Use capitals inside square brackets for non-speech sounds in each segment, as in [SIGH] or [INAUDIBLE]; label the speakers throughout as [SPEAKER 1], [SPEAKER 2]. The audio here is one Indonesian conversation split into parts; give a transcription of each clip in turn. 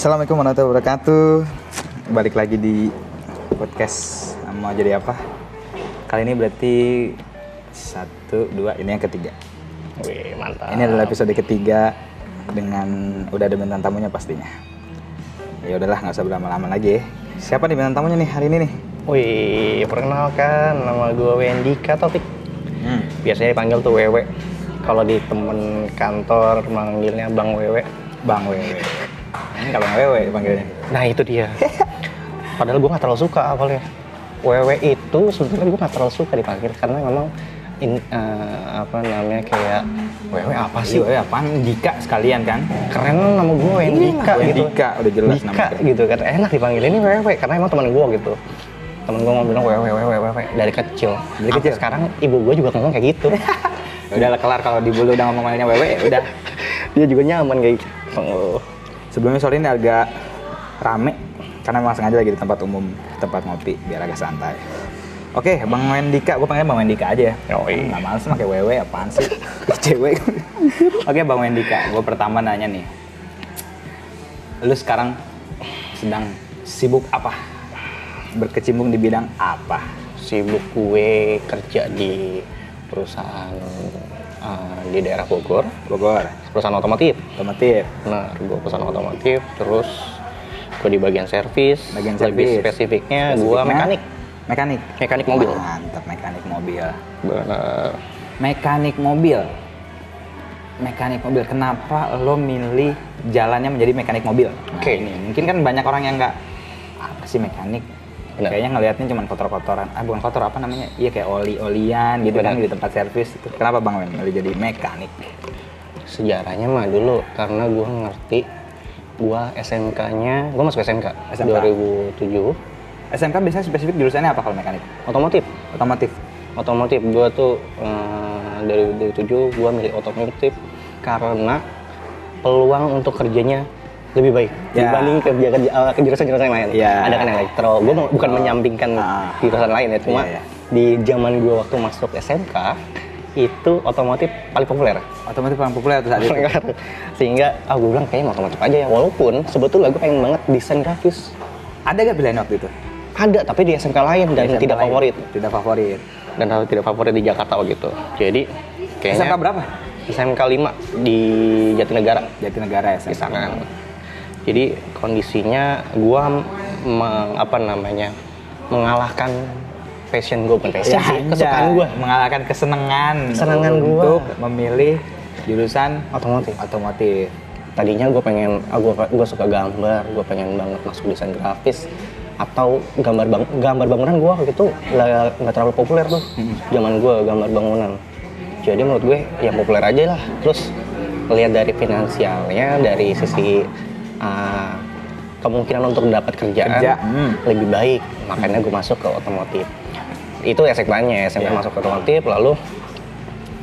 [SPEAKER 1] Assalamualaikum warahmatullahi wabarakatuh. Balik lagi di podcast mau jadi apa? Kali ini berarti satu dua ini yang ketiga.
[SPEAKER 2] Wih, mantap.
[SPEAKER 1] Ini adalah episode ketiga dengan udah ada bintang tamunya pastinya. Ya udahlah nggak usah berlama-lama lagi ya. Siapa nih bintang tamunya nih hari ini nih?
[SPEAKER 2] Wih, perkenalkan nama gue Wendika Topik.
[SPEAKER 1] Hmm.
[SPEAKER 2] Biasanya dipanggil tuh Wewe. Kalau di temen kantor manggilnya Bang Wewe.
[SPEAKER 1] Bang Wewe. Ini kalau Bang Wewe dipanggilnya.
[SPEAKER 2] Nah itu dia. [LAUGHS] Padahal gue gak terlalu suka awalnya. Wewe itu sebetulnya gue gak terlalu suka dipanggil karena memang in, eh, apa namanya kayak Wewe apa
[SPEAKER 1] Sih? Wewe apaan? Dika sekalian kan?
[SPEAKER 2] Keren nama gue Wendika
[SPEAKER 1] Iya,
[SPEAKER 2] gitu.
[SPEAKER 1] Wendika, udah jelas
[SPEAKER 2] Dika
[SPEAKER 1] namanya.
[SPEAKER 2] gitu kan. Enak dipanggil ini Wewe karena emang teman gue gitu. Temen gue mau bilang Wewe Wewe Wewe dari kecil.
[SPEAKER 1] Dari kecil?
[SPEAKER 2] sekarang ibu gue juga ngomong kayak gitu. [LAUGHS]
[SPEAKER 1] Udah kelar kalau di bulu udah ngomong manggilnya Wewe, udah. [LAUGHS]
[SPEAKER 2] Dia juga nyaman kayak gitu.
[SPEAKER 1] Sebelumnya sore ini agak rame karena memang sengaja lagi di tempat umum, tempat ngopi biar agak santai. Oke, Bang Wendika, gue panggilnya Bang Wendika aja ya.
[SPEAKER 2] Yoi.
[SPEAKER 1] Nggak males pakai wewe apaan sih? [LAUGHS] Cewek. Oke, Bang Wendika, gue pertama nanya nih. Lu sekarang sedang sibuk apa? Berkecimpung di bidang apa?
[SPEAKER 2] Sibuk gue kerja di perusahaan eh, di daerah Bogor,
[SPEAKER 1] Bogor,
[SPEAKER 2] perusahaan otomotif.
[SPEAKER 1] otomotif.
[SPEAKER 2] Nah, gue perusahaan otomotif, terus gue di bagian servis.
[SPEAKER 1] Bagian
[SPEAKER 2] Lebih
[SPEAKER 1] servis.
[SPEAKER 2] spesifiknya, gue
[SPEAKER 1] Spesifiknya,
[SPEAKER 2] mekanik.
[SPEAKER 1] Mekanik.
[SPEAKER 2] Mekanik mobil.
[SPEAKER 1] Mantap, mekanik mobil.
[SPEAKER 2] Benar.
[SPEAKER 1] Mekanik mobil. Mekanik mobil. Kenapa lo milih jalannya menjadi mekanik mobil? Nah,
[SPEAKER 2] Oke.
[SPEAKER 1] ini mungkin kan banyak orang yang nggak apa sih mekanik?
[SPEAKER 2] Benar.
[SPEAKER 1] Kayaknya ngelihatnya cuma kotor-kotoran. Ah bukan kotor apa namanya? Iya kayak oli-olian gitu kan
[SPEAKER 2] Benar.
[SPEAKER 1] di tempat servis. Itu. Kenapa bang Wen milih jadi mekanik?
[SPEAKER 2] Sejarahnya mah dulu karena gue ngerti gue SMK-nya, gue masuk SMK,
[SPEAKER 1] SMK.
[SPEAKER 2] 2007,
[SPEAKER 1] SMK biasanya spesifik jurusannya apa kalau mekanik?
[SPEAKER 2] otomotif.
[SPEAKER 1] Otomotif.
[SPEAKER 2] otomotif gue tuh eh, dari 2007 gue milih otomotif karena peluang untuk kerjanya lebih baik
[SPEAKER 1] Ya.
[SPEAKER 2] dibanding kerja kerja eh, ke jurusan-jurusan yang lain.
[SPEAKER 1] Ya.
[SPEAKER 2] Ada kan elektro. Gue bukan menyampingkan
[SPEAKER 1] Ah.
[SPEAKER 2] jurusan lain ya, cuma
[SPEAKER 1] Iya, iya.
[SPEAKER 2] di zaman gue waktu masuk SMK itu otomotif paling populer.
[SPEAKER 1] Otomotif paling populer saat itu. [LAUGHS]
[SPEAKER 2] Sehingga ah gue bilang kayaknya otomotif aja ya. Walaupun sebetulnya gue pengen banget desain grafis.
[SPEAKER 1] Ada gak pilihan waktu itu?
[SPEAKER 2] Ada tapi di SMK lain dan
[SPEAKER 1] SMK
[SPEAKER 2] tidak
[SPEAKER 1] lain?
[SPEAKER 2] favorit
[SPEAKER 1] Tidak favorit.
[SPEAKER 2] dan tidak favorit di Jakarta gitu. Jadi kayaknya
[SPEAKER 1] SMK berapa?
[SPEAKER 2] SMK 5 di Jatinegara
[SPEAKER 1] Jatinegara ya. SMK.
[SPEAKER 2] misalkan. Jadi kondisinya gua meng- apa namanya? mengalahkan passion gue bukan passion sih, kesukaan gua
[SPEAKER 1] mengalahkan kesenangan
[SPEAKER 2] Kesenangan gua.
[SPEAKER 1] untuk memilih jurusan
[SPEAKER 2] otomotif.
[SPEAKER 1] otomotif
[SPEAKER 2] Tadinya gue pengen, ah, gua, gua suka gambar, gue pengen banget masuk desain grafis atau gambar bang, gambar bangunan gue waktu itu nggak terlalu populer tuh zaman gue gambar bangunan. Jadi menurut gue yang populer aja lah. Terus lihat dari finansialnya, dari sisi ah, kemungkinan untuk dapat kerjaan
[SPEAKER 1] Kerja, hmm.
[SPEAKER 2] lebih baik. Makanya gue masuk ke otomotif. Itu SMA-nya, SMA
[SPEAKER 1] Ya.
[SPEAKER 2] masuk ke otomotif, lalu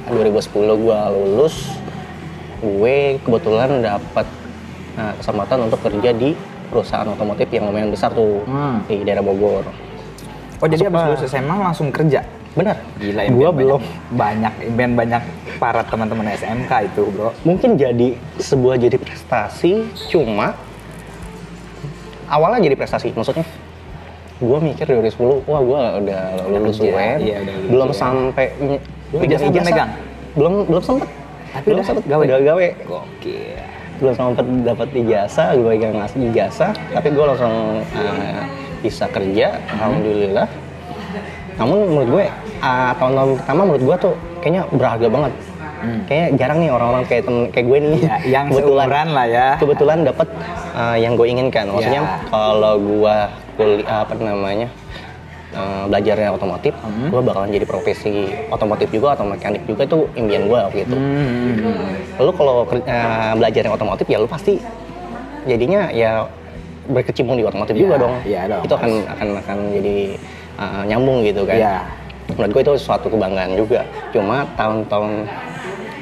[SPEAKER 2] 2010 gue lulus, gue kebetulan dapat uh, kesempatan untuk kerja di perusahaan otomotif yang lumayan besar tuh
[SPEAKER 1] Hmm.
[SPEAKER 2] di daerah Bogor.
[SPEAKER 1] oh jadi abis lulus SMA langsung kerja
[SPEAKER 2] Benar.
[SPEAKER 1] gila
[SPEAKER 2] Gue
[SPEAKER 1] impian
[SPEAKER 2] belum.
[SPEAKER 1] banyak impian banyak para teman-teman SMK itu bro
[SPEAKER 2] Mungkin jadi sebuah jadi prestasi, cuma awalnya jadi prestasi. Maksudnya gue mikir 2010, wah gue udah lulus UN,
[SPEAKER 1] iya, udah lulus
[SPEAKER 2] belum
[SPEAKER 1] UN.
[SPEAKER 2] sampai pegang
[SPEAKER 1] ijazah belum megang?
[SPEAKER 2] belum belum sempet.
[SPEAKER 1] Tapi
[SPEAKER 2] belum
[SPEAKER 1] udah
[SPEAKER 2] sempet
[SPEAKER 1] gawe?
[SPEAKER 2] udah gawe.
[SPEAKER 1] gokil
[SPEAKER 2] belum sempat dapat ijazah, gue ngasih ijazah, tapi gue langsung uh, bisa kerja, alhamdulillah. Namun menurut gue uh, tahun-tahun pertama menurut gue tuh kayaknya berharga banget. Kayaknya jarang nih orang-orang kayak temen, kayak gue nih
[SPEAKER 1] Ya, yang seumuran lah ya.
[SPEAKER 2] kebetulan dapat uh, yang gue inginkan. Maksudnya
[SPEAKER 1] Ya.
[SPEAKER 2] kalau gue kuliah apa namanya uh, belajarnya otomotif,
[SPEAKER 1] Hmm.
[SPEAKER 2] gue bakalan jadi profesi otomotif juga atau mekanik juga itu impian gue waktu itu.
[SPEAKER 1] Hmm.
[SPEAKER 2] Lalu kalau ker- eh, belajar yang otomotif ya lu pasti jadinya ya berkecimpung di otomotif
[SPEAKER 1] Iya,
[SPEAKER 2] juga dong.
[SPEAKER 1] iya dong,
[SPEAKER 2] Itu akan akan akan jadi eh, nyambung gitu kan.
[SPEAKER 1] Iya.
[SPEAKER 2] Menurut gue itu suatu kebanggaan juga. Cuma tahun-tahun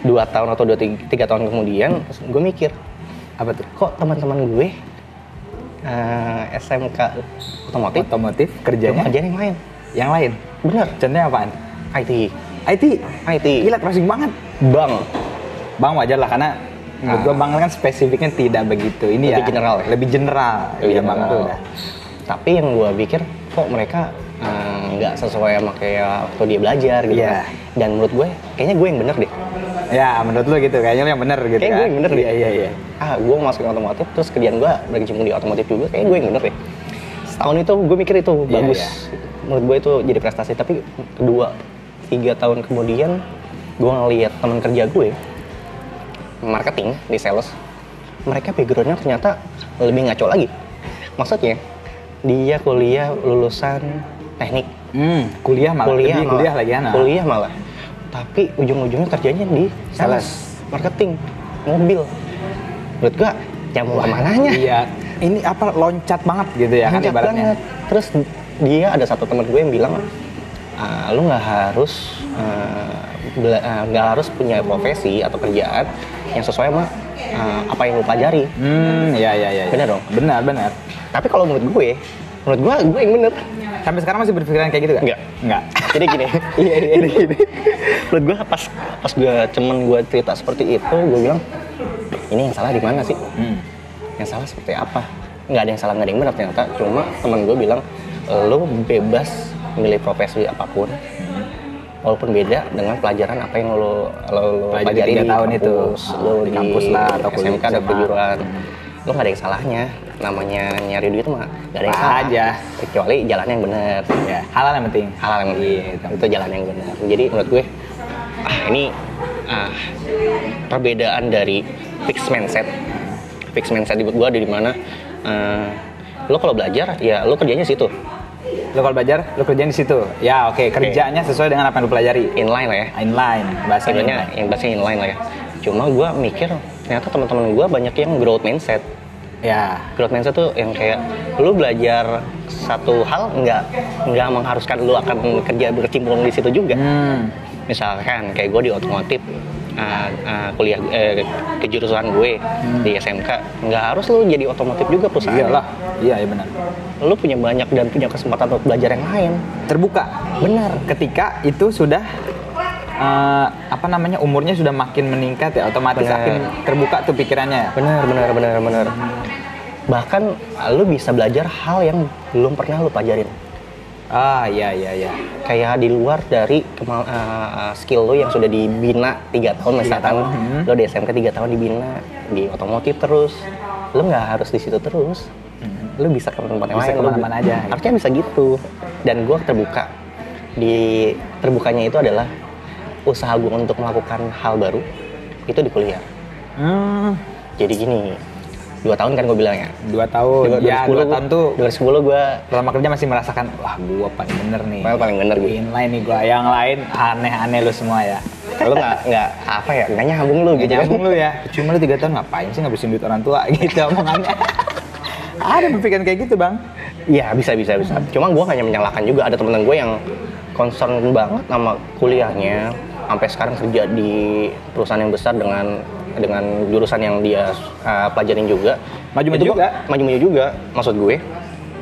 [SPEAKER 2] dua tahun atau dua tiga, tiga tahun kemudian gue mikir
[SPEAKER 1] apa tuh
[SPEAKER 2] kok teman-teman gue eh, SMK otomotif
[SPEAKER 1] otomotif kerjanya
[SPEAKER 2] kerjaan yang lain.
[SPEAKER 1] yang lain
[SPEAKER 2] Bener.
[SPEAKER 1] contohnya apaan
[SPEAKER 2] IT.
[SPEAKER 1] IT
[SPEAKER 2] IT.
[SPEAKER 1] gila closing banget
[SPEAKER 2] Bang.
[SPEAKER 1] bang wajar lah karena Menurut gua Bang kan spesifiknya tidak begitu. Ini
[SPEAKER 2] Lebih
[SPEAKER 1] ya
[SPEAKER 2] general ya?
[SPEAKER 1] Lebih general.
[SPEAKER 2] Lebih
[SPEAKER 1] Iya, Bang
[SPEAKER 2] general.
[SPEAKER 1] tuh udah.
[SPEAKER 2] Tapi yang gue pikir kok mereka eh, nggak sesuai sama kayak waktu dia belajar gitu
[SPEAKER 1] Iya.
[SPEAKER 2] kan. Dan menurut gue kayaknya gue yang bener deh.
[SPEAKER 1] Ya, menurut lu gitu. Kayaknya lu yang bener gitu
[SPEAKER 2] Kayak
[SPEAKER 1] kan.
[SPEAKER 2] gue yang bener deh.
[SPEAKER 1] Iya, iya, iya.
[SPEAKER 2] Ah, gue masuk ke otomotif terus kerjaan gue berkecimpung di otomotif juga. Kayaknya gue yang bener deh. Setahun itu gue mikir itu
[SPEAKER 1] Iya,
[SPEAKER 2] bagus.
[SPEAKER 1] iya.
[SPEAKER 2] Menurut gue itu jadi prestasi. Tapi kedua, tiga tahun kemudian gue ngeliat teman kerja gue marketing di sales mereka backgroundnya ternyata lebih ngaco lagi maksudnya dia kuliah lulusan teknik
[SPEAKER 1] Hmm, kuliah malah.
[SPEAKER 2] kuliah
[SPEAKER 1] Lebih
[SPEAKER 2] malah,
[SPEAKER 1] kuliah lagi anak.
[SPEAKER 2] kuliah malah tapi ujung-ujungnya kerjanya di sales, marketing mobil menurut gua ya mau ke mananya
[SPEAKER 1] Iya. Ini apa loncat banget gitu ya kan
[SPEAKER 2] Loncat
[SPEAKER 1] ibaratnya.
[SPEAKER 2] banget. terus dia ada satu teman gue yang bilang "Ah, lu nggak harus eh, eh, nggak harus punya profesi atau kerjaan yang sesuai sama eh, apa yang lu pelajari
[SPEAKER 1] Hmm, iya iya iya. iya.
[SPEAKER 2] Bener dong?
[SPEAKER 1] Benar, benar.
[SPEAKER 2] tapi kalau menurut gue menurut gue gue yang bener
[SPEAKER 1] Sampai sekarang masih berpikiran kayak gitu kan?
[SPEAKER 2] Enggak.
[SPEAKER 1] Enggak.
[SPEAKER 2] jadi gini [LAUGHS] iya iya gini, gini. menurut gue pas pas gue cemen gue cerita seperti itu gue bilang ini yang salah di mana sih
[SPEAKER 1] Hmm.
[SPEAKER 2] yang salah seperti apa nggak ada yang salah nggak ada yang benar ternyata cuma teman gue bilang lo bebas milih profesi apa pun walaupun beda dengan pelajaran apa yang lo lo, lo
[SPEAKER 1] Pelajari
[SPEAKER 2] di
[SPEAKER 1] tahun
[SPEAKER 2] kampus,
[SPEAKER 1] itu.
[SPEAKER 2] lo
[SPEAKER 1] Di kampus lah, atau
[SPEAKER 2] SMK
[SPEAKER 1] SMA.
[SPEAKER 2] kejuruan lo nggak ada yang salahnya namanya nyari duit mah nggak ada yang salah
[SPEAKER 1] aja.
[SPEAKER 2] kecuali jalan yang benar
[SPEAKER 1] Ya, halal yang penting.
[SPEAKER 2] halal yang benar
[SPEAKER 1] Gitu.
[SPEAKER 2] itu jalan yang benar jadi menurut gue ah ini ah, perbedaan dari fixed mindset fixed mindset di gue ada di mana eh, lo kalau belajar ya lo kerjanya situ
[SPEAKER 1] Lo kalau belajar, lo kerjain di situ. Ya, oke. Kerjanya sesuai dengan apa yang lo pelajari.
[SPEAKER 2] inline lah ya
[SPEAKER 1] Inline, bahasa
[SPEAKER 2] sebenarnya yang bahasa inline lah ya cuma gue mikir ternyata teman-teman gue banyak yang growth mindset
[SPEAKER 1] Ya.
[SPEAKER 2] growth mindset tuh yang kayak lu belajar satu hal nggak nggak mengharuskan lu akan kerja berkecimpung di situ juga
[SPEAKER 1] Hmm.
[SPEAKER 2] misalkan kayak gue di otomotif uh, uh, kuliah eh, kejurusan gue di SMK nggak harus lu jadi otomotif juga perusahaan
[SPEAKER 1] Iyalah. Iya, iya benar.
[SPEAKER 2] lu punya banyak dan punya kesempatan untuk belajar yang lain
[SPEAKER 1] Terbuka.
[SPEAKER 2] benar
[SPEAKER 1] Ketika itu sudah eh, apa namanya umurnya sudah makin meningkat ya otomatis
[SPEAKER 2] Benar.
[SPEAKER 1] makin terbuka tuh pikirannya ya.
[SPEAKER 2] benar benar benar benar bahkan uh, lu bisa belajar hal yang belum pernah lu pelajarin
[SPEAKER 1] Ah iya iya iya.
[SPEAKER 2] kayak di luar dari kemal- uh, skill lo yang sudah dibina tiga tahun misalkan
[SPEAKER 1] tahun, hmm.
[SPEAKER 2] lo di SMK tiga tahun dibina di otomotif terus lo nggak harus di situ terus lo bisa ke tempat yang
[SPEAKER 1] Hmm. Bisa
[SPEAKER 2] lain lo
[SPEAKER 1] ke mana-mana aja, gitu.
[SPEAKER 2] harusnya bisa gitu dan gue terbuka di terbukanya itu adalah usaha gue untuk melakukan hal baru itu di kuliah
[SPEAKER 1] Hmm,
[SPEAKER 2] jadi gini dua tahun kan gue bilang ya
[SPEAKER 1] dua tahun. ya dua tahun tuh
[SPEAKER 2] 2010 gue
[SPEAKER 1] pertama kerja masih merasakan wah gua paling bener nih.
[SPEAKER 2] paling paling bener gue
[SPEAKER 1] Inline nih gua yang lain aneh-aneh lu semua ya.
[SPEAKER 2] lo nggak nggak apa ya nggak nyambung lu gitu kan.
[SPEAKER 1] nyambung lu ya. Cuma lu tiga tahun ngapain sih ngabisin duit orang tua [LAUGHS] gitu omongannya. Ada berpikiran kayak gitu bang.
[SPEAKER 2] Iya bisa bisa bisa. Cuma gue hanya menyalahkan juga ada temen gue yang concern banget sama kuliahnya sampai sekarang kerja di perusahaan yang besar dengan dengan jurusan yang dia uh, pelajarin juga.
[SPEAKER 1] Maju-maju
[SPEAKER 2] Itu
[SPEAKER 1] juga.
[SPEAKER 2] Maju-maju juga. Maksud gue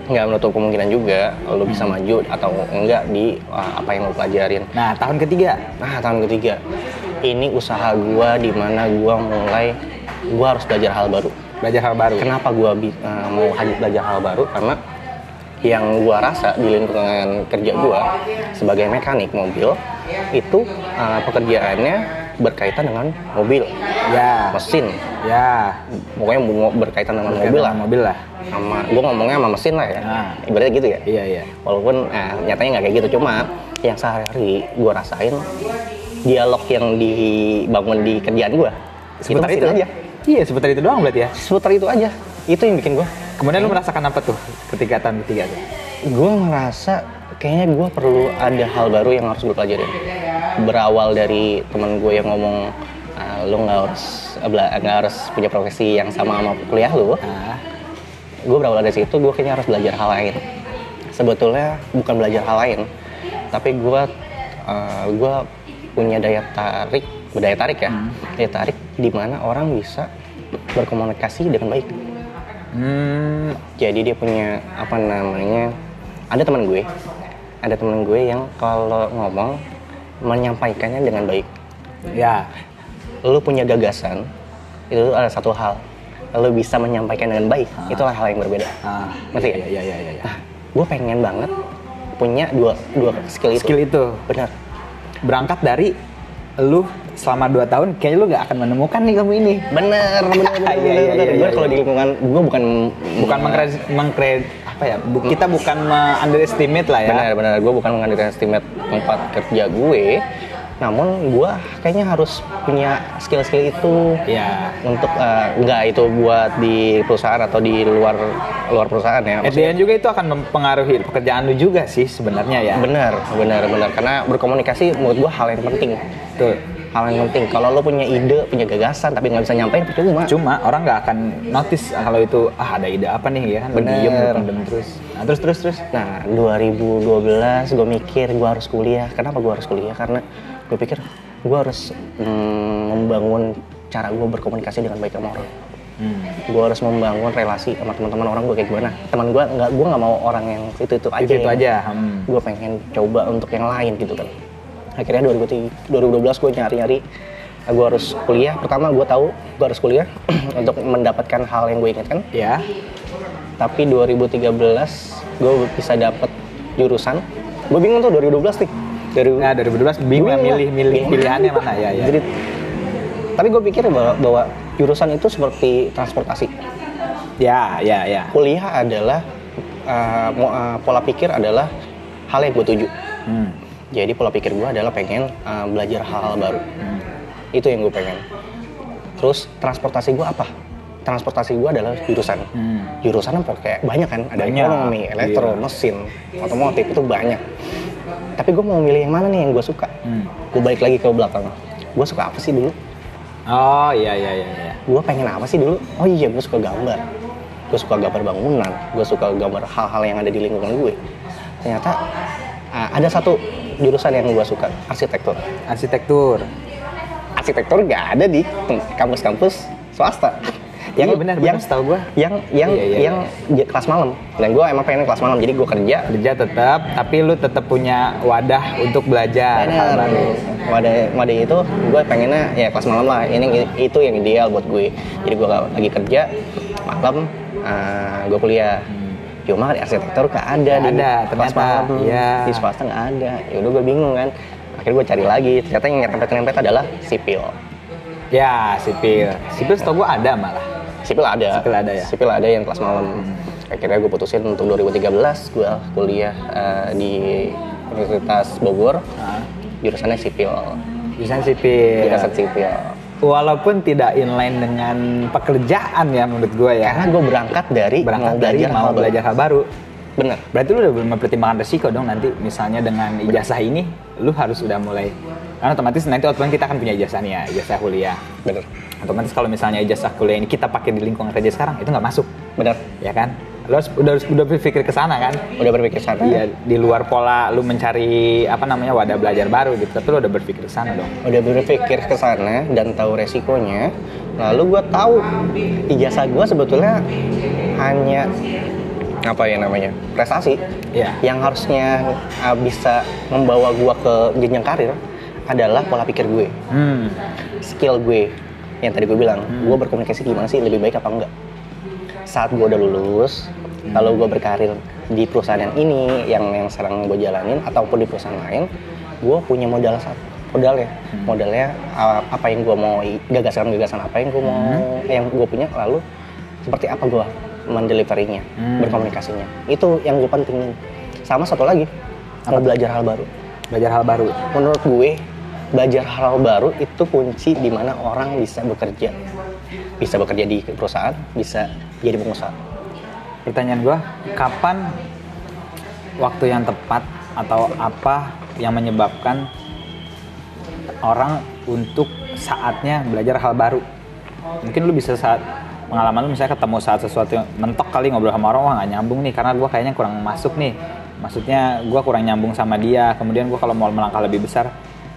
[SPEAKER 2] nggak menutup kemungkinan juga lo bisa maju atau enggak di uh, apa yang lo pelajarin.
[SPEAKER 1] Nah tahun ketiga.
[SPEAKER 2] Nah tahun ketiga ini usaha gue di mana gue mulai gue harus belajar hal baru.
[SPEAKER 1] Belajar hal baru.
[SPEAKER 2] Kenapa gue mau hadir belajar hal baru? Karena yang gue rasa di lingkungan kerja gue sebagai mekanik mobil itu uh, pekerjaannya berkaitan dengan mobil,
[SPEAKER 1] Ya.
[SPEAKER 2] mesin,
[SPEAKER 1] Ya.
[SPEAKER 2] pokoknya berkaitan dengan
[SPEAKER 1] Berkaitan
[SPEAKER 2] mobil lah.
[SPEAKER 1] sama Mobil lah.
[SPEAKER 2] Sama gue ngomongnya sama mesin lah ya,
[SPEAKER 1] Nah.
[SPEAKER 2] ibaratnya gitu ya.
[SPEAKER 1] Iya iya.
[SPEAKER 2] Walaupun eh, nyatanya nggak kayak gitu, cuma yang sehari-hari gue rasain dialog yang dibangun di kerjaan gue
[SPEAKER 1] Seputar
[SPEAKER 2] mesin
[SPEAKER 1] itu
[SPEAKER 2] aja.
[SPEAKER 1] Iya seputar itu doang berarti ya.
[SPEAKER 2] Seputar itu aja. Itu yang bikin gue
[SPEAKER 1] Kemudian lu merasakan apa tuh ketika tahun ketiga tuh?
[SPEAKER 2] gue ngerasa kayaknya gue perlu ada hal baru yang harus gue pelajarin. Berawal dari teman gue yang ngomong "Ah, lo nggak harus nggak harus punya profesi yang sama sama kuliah lo
[SPEAKER 1] Nah,
[SPEAKER 2] gue berawal dari situ gue kayaknya harus belajar hal lain. Sebetulnya bukan belajar hal lain tapi gue uh, gue punya daya tarik daya tarik ya daya tarik di mana orang bisa berkomunikasi dengan baik
[SPEAKER 1] hmm,
[SPEAKER 2] jadi dia punya apa namanya ada teman gue. Ada teman gue yang kalau ngomong menyampaikannya dengan baik.
[SPEAKER 1] Ya.
[SPEAKER 2] lu punya gagasan itu ada satu hal. Lo bisa menyampaikan dengan baik itulah hal yang berbeda.
[SPEAKER 1] Ah,
[SPEAKER 2] Ngerti
[SPEAKER 1] iya,
[SPEAKER 2] ya?
[SPEAKER 1] iya, iya, iya, iya.
[SPEAKER 2] nah gue pengen banget punya dua dua skill itu.
[SPEAKER 1] Skill itu.
[SPEAKER 2] Benar.
[SPEAKER 1] Berangkat dari lu selama 2 tahun kayaknya lu gak akan menemukan nih kamu ini.
[SPEAKER 2] bener bener [LAUGHS] bener,
[SPEAKER 1] Iya, iya,
[SPEAKER 2] bener,
[SPEAKER 1] iya,
[SPEAKER 2] gue
[SPEAKER 1] iya,
[SPEAKER 2] kalau
[SPEAKER 1] iya.
[SPEAKER 2] di lingkungan gue bukan
[SPEAKER 1] Bukan mengkred, mengkred apa ya? bu- kita bukan underestimate lah ya.
[SPEAKER 2] benar benar gue bukan estimate tempat kerja gue namun gue kayaknya harus punya skill-skill itu
[SPEAKER 1] Iya.
[SPEAKER 2] untuk nggak itu buat di perusahaan atau di luar luar perusahaan ya
[SPEAKER 1] end juga itu akan mempengaruhi pekerjaan lu juga sih sebenarnya ya.
[SPEAKER 2] benar benar benar karena berkomunikasi menurut gue hal yang penting
[SPEAKER 1] Betul.
[SPEAKER 2] Hal yang penting kalau lo punya ide punya gagasan tapi nggak bisa nyampein percuma
[SPEAKER 1] Cuma orang nggak akan notice kalau itu ah ada ide apa nih ya kan. Diem, pendem terus. Nah, terus terus terus.
[SPEAKER 2] Nah, 2012 gue mikir gue harus kuliah. Kenapa gue harus kuliah? Karena gue pikir gue harus mm, membangun cara gue berkomunikasi dengan baik sama orang.
[SPEAKER 1] Hmm.
[SPEAKER 2] Gue harus membangun relasi sama teman-teman orang gue kayak gimana. Teman gue nggak gue nggak mau orang yang itu itu aja.
[SPEAKER 1] Itu itu aja. Hmm.
[SPEAKER 2] Gue pengen coba untuk yang lain gitu kan. Akhirnya 2003 2012 gue nyari-nyari gue harus kuliah. Pertama gue tahu gue harus kuliah [CLEARS THROAT] untuk mendapatkan hal yang gue inginkan
[SPEAKER 1] Ya.
[SPEAKER 2] tapi 2013 gue bisa dapet jurusan gue bingung tuh 2012 nih dari
[SPEAKER 1] Nah 2012 bingung ya
[SPEAKER 2] Bingung
[SPEAKER 1] milih
[SPEAKER 2] lah.
[SPEAKER 1] milih
[SPEAKER 2] Bingung.
[SPEAKER 1] pilihannya mana ya ya.
[SPEAKER 2] jadi tapi gue pikir bahwa, bahwa jurusan itu seperti transportasi
[SPEAKER 1] Ya ya ya.
[SPEAKER 2] kuliah adalah uh, pola pikir adalah hal yang gue tuju
[SPEAKER 1] Hmm.
[SPEAKER 2] Jadi pola pikir gue adalah pengen uh, belajar hal-hal baru.
[SPEAKER 1] Hmm.
[SPEAKER 2] itu yang gue pengen. Terus transportasi gue apa? Transportasi gue adalah jurusan.
[SPEAKER 1] Hmm.
[SPEAKER 2] jurusan apa? Kayak banyak kan? Ada
[SPEAKER 1] Banyak,
[SPEAKER 2] ekonomi elektro
[SPEAKER 1] iya.
[SPEAKER 2] mesin otomotif itu banyak. Tapi gue mau milih yang mana nih yang gue suka?
[SPEAKER 1] Hmm.
[SPEAKER 2] gue balik lagi ke belakang. Gue suka apa sih dulu?
[SPEAKER 1] Oh iya iya iya. iya.
[SPEAKER 2] gue pengen apa sih dulu? Oh iya gue suka gambar. Gue suka gambar bangunan. Gue suka gambar hal-hal yang ada di lingkungan gue ternyata ah, ada satu jurusan yang gue suka arsitektur
[SPEAKER 1] Arsitektur.
[SPEAKER 2] arsitektur gak ada di kampus-kampus swasta
[SPEAKER 1] Iya, benar, benar,
[SPEAKER 2] yang
[SPEAKER 1] setahu gua.
[SPEAKER 2] yang yang
[SPEAKER 1] Iya, iya,
[SPEAKER 2] yang j- kelas malam dan gue emang pengen kelas malam jadi gue kerja
[SPEAKER 1] Kerja tetap, tapi lu tetap punya wadah untuk belajar baru.
[SPEAKER 2] Wadah wadah itu gue pengennya ya kelas malam lah. Ini itu yang ideal buat gue. Jadi gue lagi kerja malam gue kuliah. Cuma di arsitektur gak ada
[SPEAKER 1] Nggak
[SPEAKER 2] di
[SPEAKER 1] ada, ternyata. Iya.
[SPEAKER 2] Di swasta nggak ada. Ya udah gue bingung kan. Akhirnya gue cari lagi. Ternyata yang nyerempet-nyerempet adalah sipil.
[SPEAKER 1] Ya, sipil. Sipil setahu gua ada malah.
[SPEAKER 2] Sipil ada.
[SPEAKER 1] Sipil ada ya?
[SPEAKER 2] Sipil ada yang kelas malam. Akhirnya gue putusin untuk 2013 gue kuliah eh, di Universitas Bogor.
[SPEAKER 1] Nah,
[SPEAKER 2] Jurusannya sipil.
[SPEAKER 1] jurusan sipil.
[SPEAKER 2] Jurusan sipil.
[SPEAKER 1] Walaupun tidak inline dengan pekerjaan ya menurut gua ya.
[SPEAKER 2] Karena gue berangkat dari
[SPEAKER 1] Berangkat
[SPEAKER 2] mau
[SPEAKER 1] dari
[SPEAKER 2] belajar
[SPEAKER 1] mau
[SPEAKER 2] hal
[SPEAKER 1] belajar hal baru.
[SPEAKER 2] Bener.
[SPEAKER 1] Berarti lu udah mempertimbangkan resiko dong nanti misalnya dengan ijazah ini lu harus udah mulai karena otomatis nanti outbound kita akan punya ijazah nih ya, ijazah kuliah.
[SPEAKER 2] Bener.
[SPEAKER 1] Otomatis kalau misalnya ijazah kuliah ini kita pakai di lingkungan kerja sekarang itu nggak masuk,
[SPEAKER 2] Bener.
[SPEAKER 1] ya kan? Harus udah udah berpikir ke sana kan?
[SPEAKER 2] Udah berpikir sana.
[SPEAKER 1] Iya, di luar pola lu mencari apa namanya wadah belajar baru gitu. Tapi lu udah berpikir ke sana dong.
[SPEAKER 2] Udah berpikir ke sana dan tahu resikonya. Lalu gue tahu ijazah gue sebetulnya hanya apa ya namanya prestasi
[SPEAKER 1] Iya.
[SPEAKER 2] yang harusnya uh, bisa membawa gue ke jenjang karir adalah pola pikir gue,
[SPEAKER 1] Hmm.
[SPEAKER 2] skill gue. Yang tadi gue bilang, gue berkomunikasi gimana sih lebih baik apa enggak. Saat gue udah lulus, lalu gue berkarir di perusahaan yang ini, yang yang sekarang gue jalanin, ataupun di perusahaan lain, gue punya modal satu modalnya modalnya uh, apa yang gue mau gagasan-gagasan apa yang gue mau yang gue punya lalu seperti apa gue mendeliverinya
[SPEAKER 1] Hmm.
[SPEAKER 2] berkomunikasinya. Itu yang gue pentingin. Sama satu lagi mau belajar hal baru.
[SPEAKER 1] Belajar hal baru.
[SPEAKER 2] menurut gue belajar hal baru itu kunci di mana orang bisa bekerja bisa bekerja di perusahaan bisa jadi pengusaha
[SPEAKER 1] Pertanyaan gua, kapan waktu yang tepat atau apa yang menyebabkan orang untuk saatnya belajar hal baru? Mungkin lu bisa saat pengalaman lu misalnya ketemu saat sesuatu yang mentok kali ngobrol sama orang wah nggak nyambung nih karena gua kayaknya kurang masuk nih. Maksudnya gua kurang nyambung sama dia. Kemudian gua kalau mau melangkah lebih besar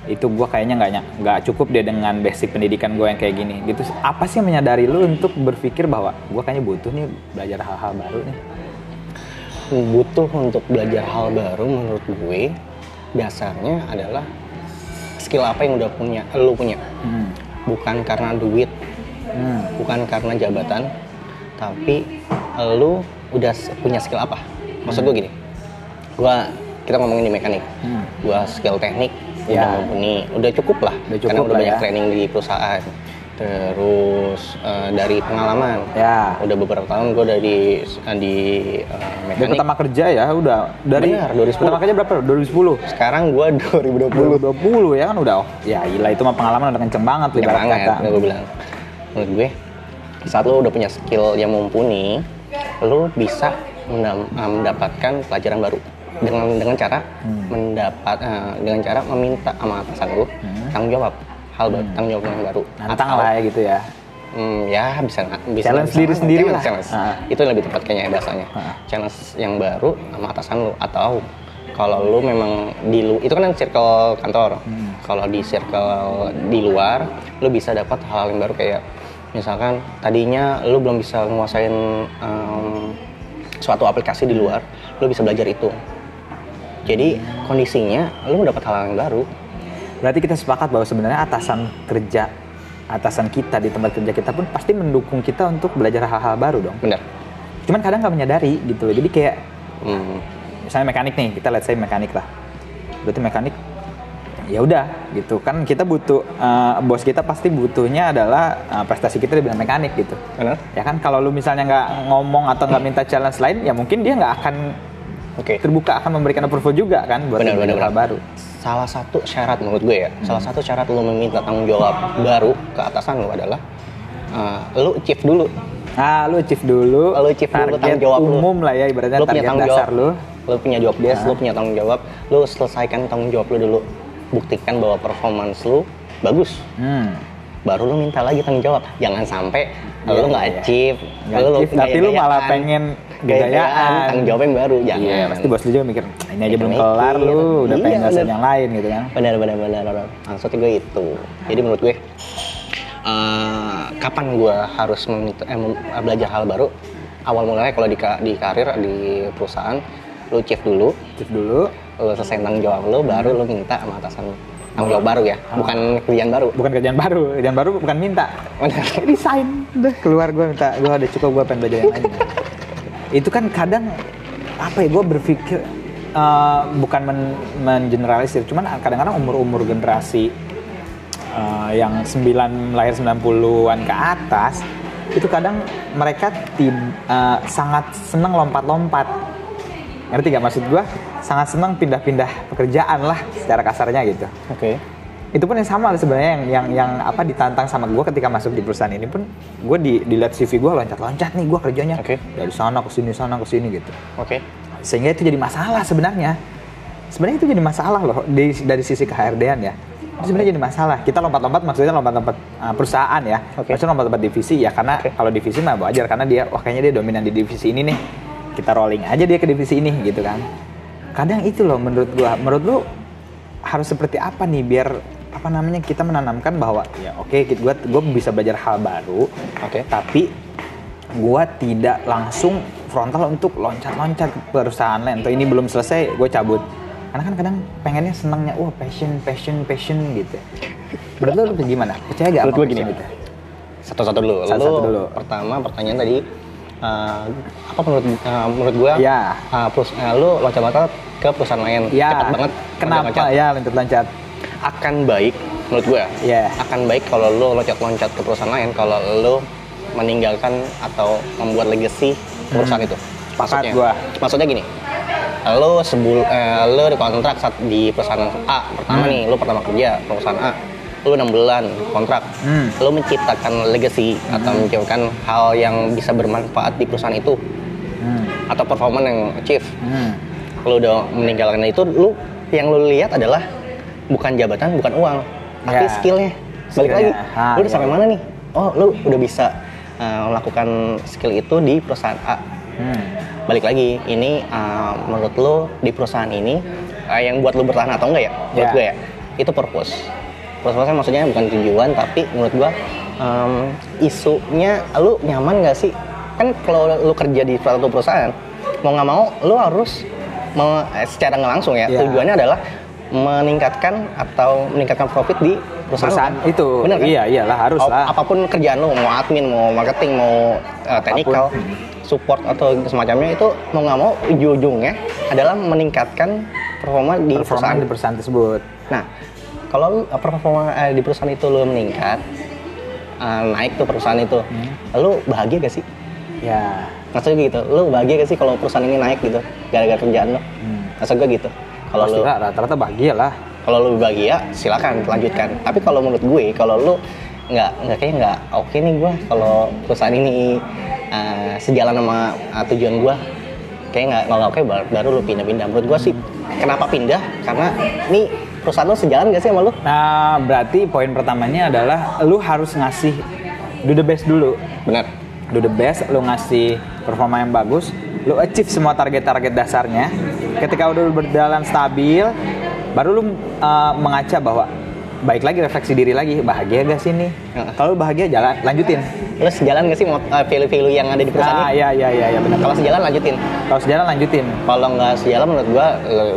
[SPEAKER 1] itu gua kayaknya nggak nggak cukup deh dengan basic pendidikan gue yang kayak gini. Gitu. Apa sih yang menyadari lu untuk berpikir bahwa gua kayaknya butuh nih belajar hal-hal baru nih
[SPEAKER 2] butuh untuk belajar hal baru menurut gue dasarnya adalah skill apa yang udah punya lu punya.
[SPEAKER 1] Hmm.
[SPEAKER 2] bukan karena duit
[SPEAKER 1] Hmm.
[SPEAKER 2] bukan karena jabatan tapi lu udah punya skill apa? Maksud gue gini gua kita ngomongin di mekanik
[SPEAKER 1] Hmm.
[SPEAKER 2] gua skill teknik
[SPEAKER 1] Ya.
[SPEAKER 2] udah mumpuni udah cukup lah
[SPEAKER 1] Udah cukup
[SPEAKER 2] karena udah banyak
[SPEAKER 1] ya.
[SPEAKER 2] training di perusahaan terus eh, dari pengalaman
[SPEAKER 1] Ya.
[SPEAKER 2] udah beberapa tahun gue dari di
[SPEAKER 1] Dari
[SPEAKER 2] mekanik
[SPEAKER 1] pertama kerja ya udah dari
[SPEAKER 2] Benar, 2010.
[SPEAKER 1] pertama kerja berapa? 2010.
[SPEAKER 2] sekarang gue 2020
[SPEAKER 1] 2020 ya kan udah oh, ya gila itu mah pengalaman udah kenceng banget
[SPEAKER 2] Kenceng banget,
[SPEAKER 1] kata.
[SPEAKER 2] gue bilang. Menurut gue, saat lo udah punya skill yang mumpuni, lo bisa mendapatkan pelajaran baru dengan dengan cara
[SPEAKER 1] Hmm.
[SPEAKER 2] mendapat eh, dengan cara meminta sama atasan lo tanggung jawab hal baru, tanggung jawab yang baru.
[SPEAKER 1] Hmm. Nantang
[SPEAKER 2] Atau,
[SPEAKER 1] lah ya gitu ya.
[SPEAKER 2] hmm, ya bisa bisa
[SPEAKER 1] Challenge
[SPEAKER 2] bisa-
[SPEAKER 1] diri sendiri lah.
[SPEAKER 2] challenge.
[SPEAKER 1] Ah.
[SPEAKER 2] Itu yang lebih tepat kayaknya bahasanya.
[SPEAKER 1] Ah.
[SPEAKER 2] Challenge yang baru sama atasan lo atau kalau lu memang di lu itu kan circle kantor.
[SPEAKER 1] Hmm.
[SPEAKER 2] Kalau di circle di luar, lu bisa dapat hal-hal yang baru kayak misalkan tadinya lu belum bisa menguasain em, suatu aplikasi di luar, lu bisa belajar itu. Jadi kondisinya lu dapat hal yang baru.
[SPEAKER 1] Berarti kita sepakat bahwa sebenarnya atasan kerja atasan kita di tempat kerja kita pun pasti mendukung kita untuk belajar hal-hal baru dong.
[SPEAKER 2] Benar.
[SPEAKER 1] Cuman kadang nggak menyadari gitu loh. Jadi kayak
[SPEAKER 2] Hmm.
[SPEAKER 1] misalnya mekanik nih, kita let's say mekanik lah. Berarti mekanik ya udah gitu kan kita butuh eh, bos kita pasti butuhnya adalah eh, prestasi kita di bidang mekanik gitu.
[SPEAKER 2] Benar?
[SPEAKER 1] Ya kan kalau lu misalnya nggak ngomong atau nggak minta challenge lain ya mungkin dia nggak akan
[SPEAKER 2] Oke.
[SPEAKER 1] terbuka akan memberikan approval juga kan buat
[SPEAKER 2] Benar,
[SPEAKER 1] belajar
[SPEAKER 2] benar,
[SPEAKER 1] hal baru.
[SPEAKER 2] Salah satu syarat menurut gue ya, salah satu syarat lu meminta tanggung jawab baru ke atasan lu adalah uh, lu achieve dulu.
[SPEAKER 1] Nah, lu achieve dulu.
[SPEAKER 2] Lu achieve dulu
[SPEAKER 1] target
[SPEAKER 2] tanggung jawab lu.
[SPEAKER 1] umum lah ya ibaratnya
[SPEAKER 2] Lu punya
[SPEAKER 1] target
[SPEAKER 2] tanggung
[SPEAKER 1] dasar
[SPEAKER 2] jawab.
[SPEAKER 1] lu.
[SPEAKER 2] Lu punya job desk, lu punya tanggung jawab, lu selesaikan tanggung jawab lu dulu. Buktikan bahwa performance lu bagus.
[SPEAKER 1] Hmm.
[SPEAKER 2] Baru lu minta lagi tanggung jawab. Jangan sampai
[SPEAKER 1] Iya,
[SPEAKER 2] lu nggak
[SPEAKER 1] iya.
[SPEAKER 2] achieve,
[SPEAKER 1] Nggak
[SPEAKER 2] lu
[SPEAKER 1] achieve, tapi lu malah pengen gayaan.
[SPEAKER 2] tanggung jawab yang baru. Jangan.
[SPEAKER 1] Iya, pasti bos lu juga mikir, ini aja belum kelar lu, udah
[SPEAKER 2] Iya,
[SPEAKER 1] pengen ngerasain
[SPEAKER 2] bener.
[SPEAKER 1] yang lain gitu kan.
[SPEAKER 2] benar benar benar benar maksudnya gue itu jadi menurut gue eh, kapan gue harus eh, mem- belajar hal baru awal mulanya kalau di, ka- di karir di perusahaan lu chief dulu
[SPEAKER 1] Achieve dulu,
[SPEAKER 2] lu selesai tanggung jawab lu baru lu minta sama atasan tanggung jawab baru ya bukan kerjaan baru
[SPEAKER 1] bukan kerjaan baru, kerjaan baru bukan minta. Resign, udah keluar gue minta, gue udah cukup gue pengen belajar yang lain. [LAUGHS] itu kan kadang apa ya gue berpikir eh, bukan men mengeneralisir, cuman kadang-kadang umur-umur generasi eh, yang 9 lahir 90-an ke atas itu kadang mereka tid- eh, sangat senang lompat-lompat. Ngerti gak maksud gue? Sangat senang pindah-pindah pekerjaan lah secara kasarnya gitu
[SPEAKER 2] oke
[SPEAKER 1] itu pun yang sama sebenarnya yang yang yang apa ditantang sama gue ketika masuk di perusahaan ini pun gue di dilihat CV gue loncat-loncat nih gue kerjanya.
[SPEAKER 2] Oke.
[SPEAKER 1] dari sana ke sini sana ke sini gitu.
[SPEAKER 2] Oke.
[SPEAKER 1] Sehingga itu jadi masalah sebenarnya. Sebenarnya itu jadi masalah loh dari dari sisi keHRD-an ya. Itu sebenarnya jadi masalah. Kita lompat-lompat maksudnya lompat-lompat uh, perusahaan ya.
[SPEAKER 2] Oke.
[SPEAKER 1] maksudnya lompat-lompat divisi ya karena
[SPEAKER 2] Oke.
[SPEAKER 1] kalau divisi mah wajar karena dia wah kayaknya dia dominan di divisi ini nih. Kita rolling aja dia ke divisi ini gitu kan. Kadang itu loh menurut gua. Menurut lu harus seperti apa nih biar apa namanya kita menanamkan bahwa ya oke gua gua bisa belajar hal baru
[SPEAKER 2] Oke.
[SPEAKER 1] tapi gua tidak langsung frontal untuk loncat-loncat ke perusahaan lain atau ini belum selesai gue cabut karena kan kadang pengennya senangnya wah passion passion passion gitu menurut lu gimana percaya gak
[SPEAKER 2] Menurut gua gini.
[SPEAKER 1] passion itu?
[SPEAKER 2] satu-satu dulu
[SPEAKER 1] Satu-satu
[SPEAKER 2] Lu
[SPEAKER 1] dulu.
[SPEAKER 2] pertama pertanyaan tadi eh, apa menurut eh, menurut gue
[SPEAKER 1] Iya.
[SPEAKER 2] lu loncat-loncat ke perusahaan lain
[SPEAKER 1] ya
[SPEAKER 2] cepat banget
[SPEAKER 1] kenapa
[SPEAKER 2] loncat-loncat.
[SPEAKER 1] ya loncat-loncat
[SPEAKER 2] akan baik menurut gue
[SPEAKER 1] Iya.
[SPEAKER 2] akan baik kalau lu loncat-loncat ke perusahaan lain kalau lu meninggalkan atau membuat legacy perusahaan itu
[SPEAKER 1] Hmm. Sepakat
[SPEAKER 2] maksudnya
[SPEAKER 1] gua.
[SPEAKER 2] maksudnya gini lu sebul eh, lu di kontrak saat di perusahaan A pertama
[SPEAKER 1] Hmm.
[SPEAKER 2] nih lu pertama kerja perusahaan A lu enam bulan kontrak
[SPEAKER 1] Hmm.
[SPEAKER 2] lu menciptakan legacy atau menciptakan hal yang bisa bermanfaat di perusahaan itu
[SPEAKER 1] hmm.
[SPEAKER 2] atau performa yang achieve
[SPEAKER 1] Hmm.
[SPEAKER 2] lu udah meninggalkan itu lu yang lu lihat adalah bukan jabatan bukan uang tapi
[SPEAKER 1] Ya.
[SPEAKER 2] skillnya balik lagi
[SPEAKER 1] Ah,
[SPEAKER 2] lu udah
[SPEAKER 1] iya.
[SPEAKER 2] sampai mana nih oh lu udah bisa uh, melakukan skill itu di perusahaan A
[SPEAKER 1] Hmm.
[SPEAKER 2] balik lagi ini uh, menurut lu di perusahaan ini uh, yang buat lu bertahan atau enggak ya menurut
[SPEAKER 1] Ya.
[SPEAKER 2] gue ya itu purpose purpose kan maksudnya bukan tujuan tapi menurut gua um, isunya lu nyaman gak sih kan kalau lu kerja di suatu perusahaan mau nggak mau lu harus secara nggak langsung ya
[SPEAKER 1] Ya.
[SPEAKER 2] tujuannya adalah meningkatkan atau meningkatkan profit di perusahaan,
[SPEAKER 1] perusahaan
[SPEAKER 2] lo.
[SPEAKER 1] itu.
[SPEAKER 2] Bener kan?
[SPEAKER 1] iya iyalah harus
[SPEAKER 2] Ap-
[SPEAKER 1] lah.
[SPEAKER 2] apa pun kerjaan lo mau admin mau marketing mau uh, technical support atau semacamnya itu mau nggak mau ujung-ujungnya adalah meningkatkan performa di
[SPEAKER 1] performa
[SPEAKER 2] perusahaan.
[SPEAKER 1] di perusahaan tersebut.
[SPEAKER 2] Nah kalau performa uh, di perusahaan itu lo meningkat uh, naik tuh perusahaan itu
[SPEAKER 1] Hmm.
[SPEAKER 2] lu bahagia gak sih?
[SPEAKER 1] Ya.
[SPEAKER 2] Maksudnya gitu lu bahagia gak sih kalau perusahaan ini naik gitu gara-gara kerjaan lo?
[SPEAKER 1] Hmm.
[SPEAKER 2] maksud gue gitu kalau lu
[SPEAKER 1] rata-rata bahagia lah.
[SPEAKER 2] Kalau lu bahagia silakan lanjutkan. Tapi kalau menurut gue kalau lu nggak nggak kayaknya nggak oke nih gue kalau perusahaan ini uh, sejalan sama uh, tujuan gue kayak nggak nggak oke baru, baru lu pindah-pindah. Menurut gue sih kenapa pindah? Karena ini perusahaan lu sejalan gak sih sama lu?
[SPEAKER 1] Nah berarti poin pertamanya adalah lu harus ngasih do the best dulu.
[SPEAKER 2] Benar
[SPEAKER 1] do the best, lu ngasih performa yang bagus, lu achieve semua target-target dasarnya. Ketika udah berjalan stabil, baru lu uh, mengaca bahwa baik lagi refleksi diri lagi, bahagia gak sih nih? Kalau bahagia jalan, lanjutin.
[SPEAKER 2] lu sejalan gak sih mau uh, value-value yang ada di perusahaan
[SPEAKER 1] Ah,
[SPEAKER 2] ini
[SPEAKER 1] iya iya iya iya benar.
[SPEAKER 2] kalau sejalan lanjutin
[SPEAKER 1] Kalau sejalan lanjutin.
[SPEAKER 2] kalau nggak sejalan menurut gua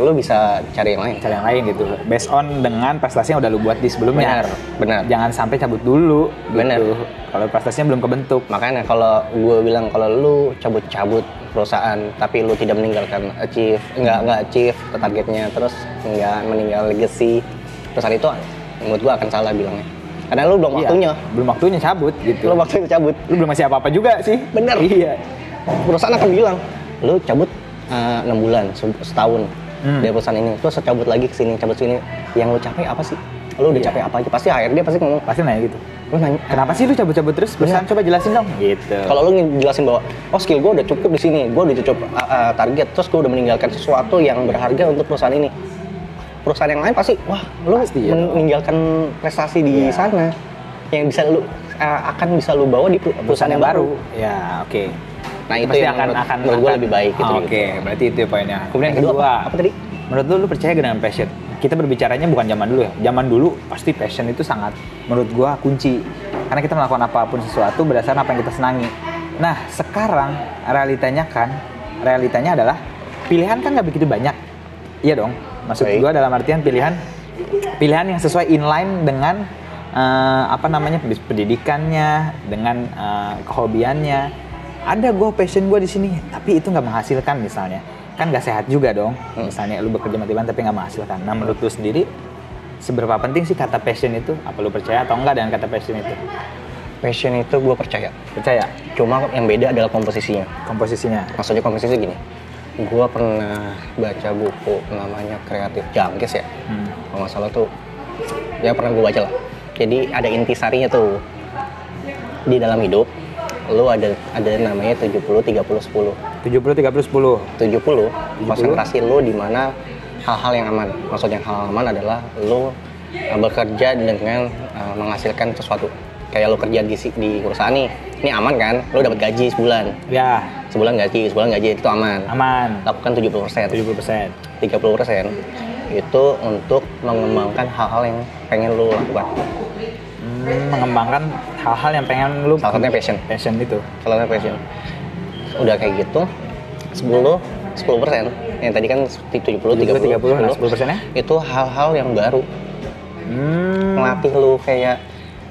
[SPEAKER 2] lu, bisa cari yang lain
[SPEAKER 1] Cara yang lain gitu. Based on dengan prestasi yang udah lu buat di sebelumnya.
[SPEAKER 2] Benar, benar.
[SPEAKER 1] Jangan sampai cabut dulu.
[SPEAKER 2] Benar.
[SPEAKER 1] Gitu. Kalau prestasinya belum kebentuk.
[SPEAKER 2] makanya kalau gue bilang kalau lu cabut-cabut perusahaan tapi lu tidak meninggalkan achieve nggak nggak achieve targetnya terus nggak meninggal legacy perusahaan itu menurut gue akan salah bilangnya karena lu belum
[SPEAKER 1] Iya,
[SPEAKER 2] waktunya
[SPEAKER 1] Belum waktunya cabut gitu.
[SPEAKER 2] lu waktunya cabut
[SPEAKER 1] Lu belum ngasih apa-apa juga sih.
[SPEAKER 2] Bener.
[SPEAKER 1] Iya.
[SPEAKER 2] perusahaan akan bilang lu cabut eh, enam bulan se- setahun
[SPEAKER 1] Hmm.
[SPEAKER 2] dari perusahaan ini terus cabut lagi ke sini cabut sini yang lu capek apa sih lu udah
[SPEAKER 1] Iya.
[SPEAKER 2] capek apa aja pasti HRD pasti ngomong
[SPEAKER 1] Pasti nanya gitu.
[SPEAKER 2] lu nanya
[SPEAKER 1] Kenapa sih lu cabut-cabut terus? Perusahaan coba jelasin dong. Gitu.
[SPEAKER 2] Kalau lu ngejelasin bahwa oh skill gue udah cukup di sini, gue udah cukup uh, uh, target, terus gue udah meninggalkan sesuatu yang berharga untuk perusahaan ini. Perusahaan yang lain pasti, wah lu
[SPEAKER 1] Pasti, ya dong.
[SPEAKER 2] meninggalkan prestasi di
[SPEAKER 1] Iya.
[SPEAKER 2] sana yang bisa lu uh, akan bisa lu bawa di per- perusahaan yang baru.
[SPEAKER 1] Ya, oke.
[SPEAKER 2] Nah itu
[SPEAKER 1] Pasti
[SPEAKER 2] yang
[SPEAKER 1] akan
[SPEAKER 2] menurut,
[SPEAKER 1] akan
[SPEAKER 2] menurut gue lebih baik gitu.
[SPEAKER 1] Oke, berarti itu poinnya. Kemudian
[SPEAKER 2] Yang kedua apa? Apa tadi?
[SPEAKER 1] Menurut lu lu percaya dengan passion? Kita berbicaranya bukan zaman dulu ya. Zaman dulu pasti passion itu sangat menurut gua kunci. Karena kita melakukan apa pun sesuatu berdasarkan apa yang kita senangi. Nah, sekarang realitanya kan realitanya adalah pilihan kan nggak begitu banyak. Iya dong. Maksud
[SPEAKER 2] Baik.
[SPEAKER 1] gua dalam artian pilihan pilihan yang sesuai inline dengan eh, apa namanya pendidikannya, dengan eh, kehobiannya. Ada gue passion gue di sini, tapi itu nggak menghasilkan misalnya, kan nggak sehat juga dong. Misalnya lu bekerja mati-matian tapi nggak menghasilkan. Nah menurut lu sendiri seberapa penting sih kata passion itu? Apa lu percaya atau enggak dengan kata passion itu?
[SPEAKER 2] Passion itu gue percaya.
[SPEAKER 1] Percaya
[SPEAKER 2] Cuma yang beda adalah komposisinya.
[SPEAKER 1] komposisinya.
[SPEAKER 2] Maksudnya komposisi gini. Gue pernah baca buku namanya Kreatif Jangkis ya.
[SPEAKER 1] Hmm.
[SPEAKER 2] kalau nggak salah tuh ya pernah gue baca lah. Jadi ada intisarinya tuh. Di dalam hidup lu ada ada namanya 70 30 10
[SPEAKER 1] 70 30 10.
[SPEAKER 2] 70 konsentrasi lu di mana hal-hal yang aman. Maksudnya hal aman adalah lu uh, bekerja dengan uh, menghasilkan sesuatu. Kayak lu kerja di di perusahaan nih ini aman kan? Lu dapat gaji sebulan.
[SPEAKER 1] Ya,
[SPEAKER 2] sebulan gaji sebulan gaji itu aman
[SPEAKER 1] aman.
[SPEAKER 2] lakukan 70 persen
[SPEAKER 1] 70 persen.
[SPEAKER 2] 30 persen itu untuk mengembangkan hal-hal yang pengen lu lakukan
[SPEAKER 1] Hmm, mengembangkan hal-hal yang pengen lu
[SPEAKER 2] salah satunya passion
[SPEAKER 1] passion itu.
[SPEAKER 2] salah satunya passion udah kayak gitu 10 10 persen yang tadi kan 70 30
[SPEAKER 1] 30, nah 10 persennya?
[SPEAKER 2] itu hal-hal yang baru
[SPEAKER 1] Hmm.
[SPEAKER 2] ngelatih lu kayak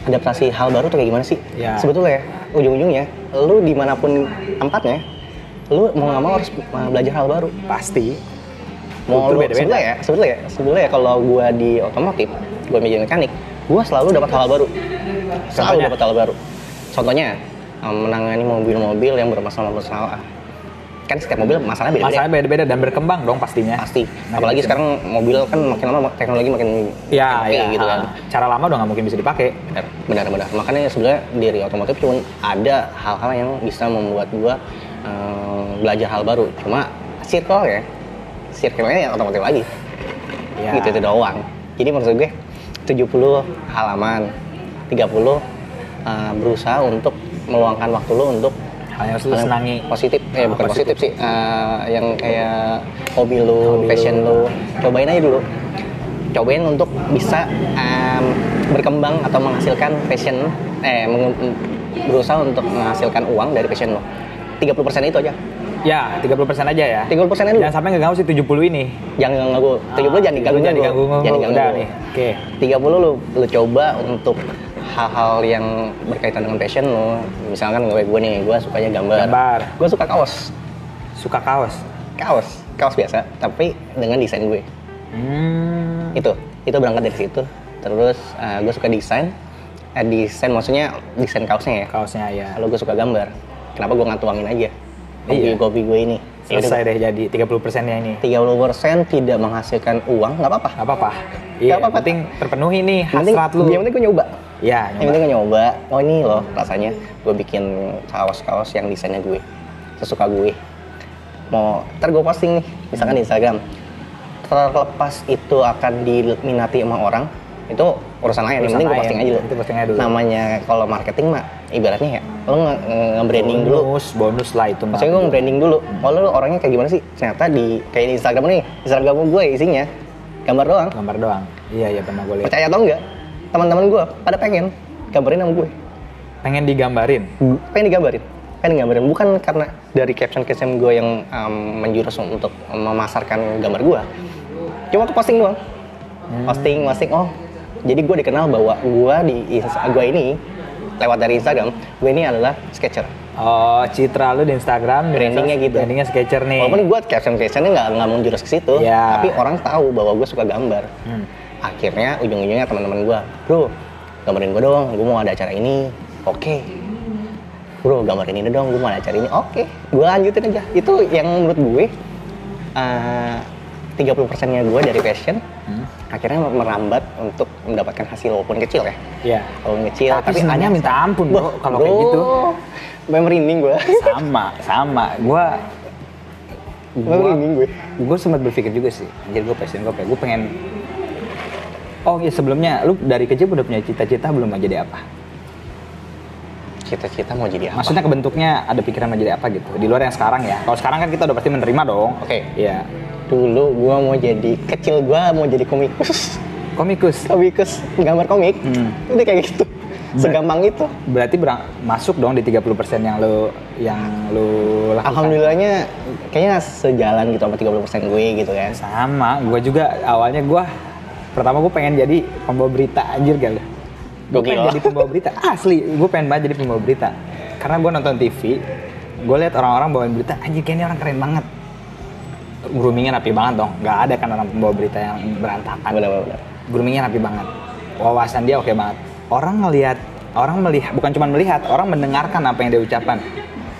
[SPEAKER 2] adaptasi hal baru tuh kayak gimana sih
[SPEAKER 1] Ya.
[SPEAKER 2] sebetulnya ujung-ujungnya lu di mana pun tempatnya lu mau nggak mau harus belajar hal baru
[SPEAKER 1] Pasti.
[SPEAKER 2] mau lu
[SPEAKER 1] beda-beda.
[SPEAKER 2] sebetulnya ya sebetulnya ya sebetulnya ya kalau gua di otomotif gua menjadi mekanik gua selalu dapat hal baru selalu dapat hal baru contohnya um, menangani mobil-mobil yang bermasalah-masalah kan setiap mobil masalahnya beda-beda.
[SPEAKER 1] Masalahnya beda-beda dan berkembang dong pastinya.
[SPEAKER 2] pasti.
[SPEAKER 1] Nah,
[SPEAKER 2] apalagi
[SPEAKER 1] gitu.
[SPEAKER 2] sekarang mobil kan makin lama teknologi makin
[SPEAKER 1] Ya,
[SPEAKER 2] makin
[SPEAKER 1] ya,
[SPEAKER 2] gitu kan.
[SPEAKER 1] Cara lama udah nggak mungkin bisa dipakai.
[SPEAKER 2] benar benar benar. Makanya sebenarnya dari otomotif cuma ada hal-hal yang bisa membuat gua um, belajar hal baru. Cuma circle ya. Circle-nya yang otomotif lagi.
[SPEAKER 1] Ya.
[SPEAKER 2] gitu itu doang. Jadi maksud gue 70 halaman 30 uh, berusaha untuk meluangkan waktu lu untuk
[SPEAKER 1] Hal yang lu senangi.
[SPEAKER 2] positif eh
[SPEAKER 1] Ah,
[SPEAKER 2] bukan
[SPEAKER 1] positif.
[SPEAKER 2] positif, sih uh, yang kayak hobi lu
[SPEAKER 1] Hobi
[SPEAKER 2] passion
[SPEAKER 1] lu.
[SPEAKER 2] lu cobain aja dulu cobain untuk bisa um, berkembang atau menghasilkan passion eh berusaha untuk menghasilkan uang dari passion lo 30% itu aja
[SPEAKER 1] Ya, 30% aja ya.
[SPEAKER 2] 30% aja dulu.
[SPEAKER 1] Jangan sampai ngeganggu si 70 ini.
[SPEAKER 2] Jangan ganggu. 70 jangan diganggu.
[SPEAKER 1] Jangan diganggu.
[SPEAKER 2] Jangan diganggu.
[SPEAKER 1] Udah nih. Oke.
[SPEAKER 2] 30 lu lu coba untuk hal-hal yang berkaitan dengan passion lu. Misalkan gue gue nih, gue sukanya gambar.
[SPEAKER 1] Gambar.
[SPEAKER 2] Gue suka kaos.
[SPEAKER 1] Suka kaos.
[SPEAKER 2] Kaos, kaos biasa, tapi dengan desain gue.
[SPEAKER 1] Hmm.
[SPEAKER 2] Itu, itu berangkat dari situ. Terus gue suka desain. Eh, desain maksudnya desain kaosnya ya.
[SPEAKER 1] Kaosnya ya.
[SPEAKER 2] Kalau gue suka gambar, kenapa gue nggak tuangin aja? Hobi,
[SPEAKER 1] Iya.
[SPEAKER 2] hobi gue ini. Ya
[SPEAKER 1] Selesai deh jadi 30 nya ini.
[SPEAKER 2] 30% tidak menghasilkan uang, nggak apa-apa.
[SPEAKER 1] Gak apa-apa. Iya,
[SPEAKER 2] apa-apa.
[SPEAKER 1] penting terpenuhi nih
[SPEAKER 2] penting,
[SPEAKER 1] hasrat lu.
[SPEAKER 2] yang penting gue nyoba.
[SPEAKER 1] Ya,
[SPEAKER 2] Yang penting gue nyoba, oh ini loh rasanya gue bikin kaos-kaos yang desainnya gue, sesuka gue. Mau, ntar gue posting nih, misalkan di Instagram. Terlepas itu akan diminati sama orang, itu urusan lain. Yang penting gue posting aja dulu.
[SPEAKER 1] Itu posting aja dulu.
[SPEAKER 2] Namanya kalau marketing mah, ibaratnya ya, lo nge- nge- nge-branding dulu.
[SPEAKER 1] bonus, bonus lah itu.
[SPEAKER 2] Maksudnya gue nge-branding dulu. Oh lu orangnya kayak gimana sih? Ternyata di kayak di Instagram nih, Instagram gue isinya gambar doang.
[SPEAKER 1] gambar doang. Iya, iya pernah gue lihat.
[SPEAKER 2] Percaya atau enggak? Teman-teman gue pada pengen gambarin sama gue.
[SPEAKER 1] Pengen digambarin.
[SPEAKER 2] pengen digambarin pengen digambarin bukan karena dari caption caption gue yang um, menjurus untuk memasarkan gambar gue cuma tuh posting doang posting posting oh jadi gue dikenal bahwa gue di gue ini lewat dari Instagram gue ini adalah sketcher
[SPEAKER 1] Oh, citra lu di Instagram, di
[SPEAKER 2] Brandingnya gitu.
[SPEAKER 1] Brandingnya sketcher nih.
[SPEAKER 2] walaupun gue caption captionnya nggak nggak menjurus ke situ
[SPEAKER 1] Iya.
[SPEAKER 2] tapi orang tahu bahwa gue suka gambar
[SPEAKER 1] Hmm.
[SPEAKER 2] Akhirnya ujung-ujungnya teman-teman gue bro gambarin gue dong gue mau ada acara ini. Oke. Bro gambarin ini dong gue mau ada acara ini. Oke gue lanjutin aja. Itu yang menurut gue uh, 30 persennya gue dari passion
[SPEAKER 1] Hmm.
[SPEAKER 2] akhirnya merambat untuk mendapatkan hasil walaupun kecil ya.
[SPEAKER 1] Iya.
[SPEAKER 2] walaupun kecil
[SPEAKER 1] Tapi
[SPEAKER 2] ada-
[SPEAKER 1] minta ampun, bro, kalau kayak gitu.
[SPEAKER 2] Merinding gue
[SPEAKER 1] Sama, sama.
[SPEAKER 2] Merinding gue
[SPEAKER 1] gue sempat berpikir juga sih. Anjir gue passion gue gue pengen oh iya sebelumnya lu dari kecil udah punya cita-cita belum mau jadi apa?
[SPEAKER 2] Cita-cita mau jadi apa?
[SPEAKER 1] maksudnya kebentuknya ada pikiran mau jadi apa gitu di luar yang sekarang ya? Kalau sekarang kan kita udah pasti menerima dong.
[SPEAKER 2] Oke.
[SPEAKER 1] iya.
[SPEAKER 2] Dulu gue mau jadi kecil gue mau jadi komikus.
[SPEAKER 1] Komikus?
[SPEAKER 2] Komikus gambar komik.
[SPEAKER 1] Hmm.
[SPEAKER 2] udah kayak gitu. Segampang itu.
[SPEAKER 1] Berarti berang- masuk dong di 30% yang lu yang lu lakukan.
[SPEAKER 2] Alhamdulillahnya kayaknya sejalan gitu sama 30% gue gitu kan.
[SPEAKER 1] Sama gue juga awalnya gue pertama gue pengen jadi pembawa berita anjir gak lu? Gue pengen jadi pembawa berita. [LAUGHS] Asli gue pengen banget jadi pembawa berita. Karena gue nonton TV gue lihat orang-orang bawain berita anjir kayaknya orang keren banget. Groomingnya rapi banget dong. Nggak ada kan orang pembawa berita yang berantakan.
[SPEAKER 2] Benar-benar
[SPEAKER 1] groomingnya rapi banget. Wawasan dia oke banget. Orang ngelihat orang melihat bukan cuma melihat orang mendengarkan apa yang dia ucapkan.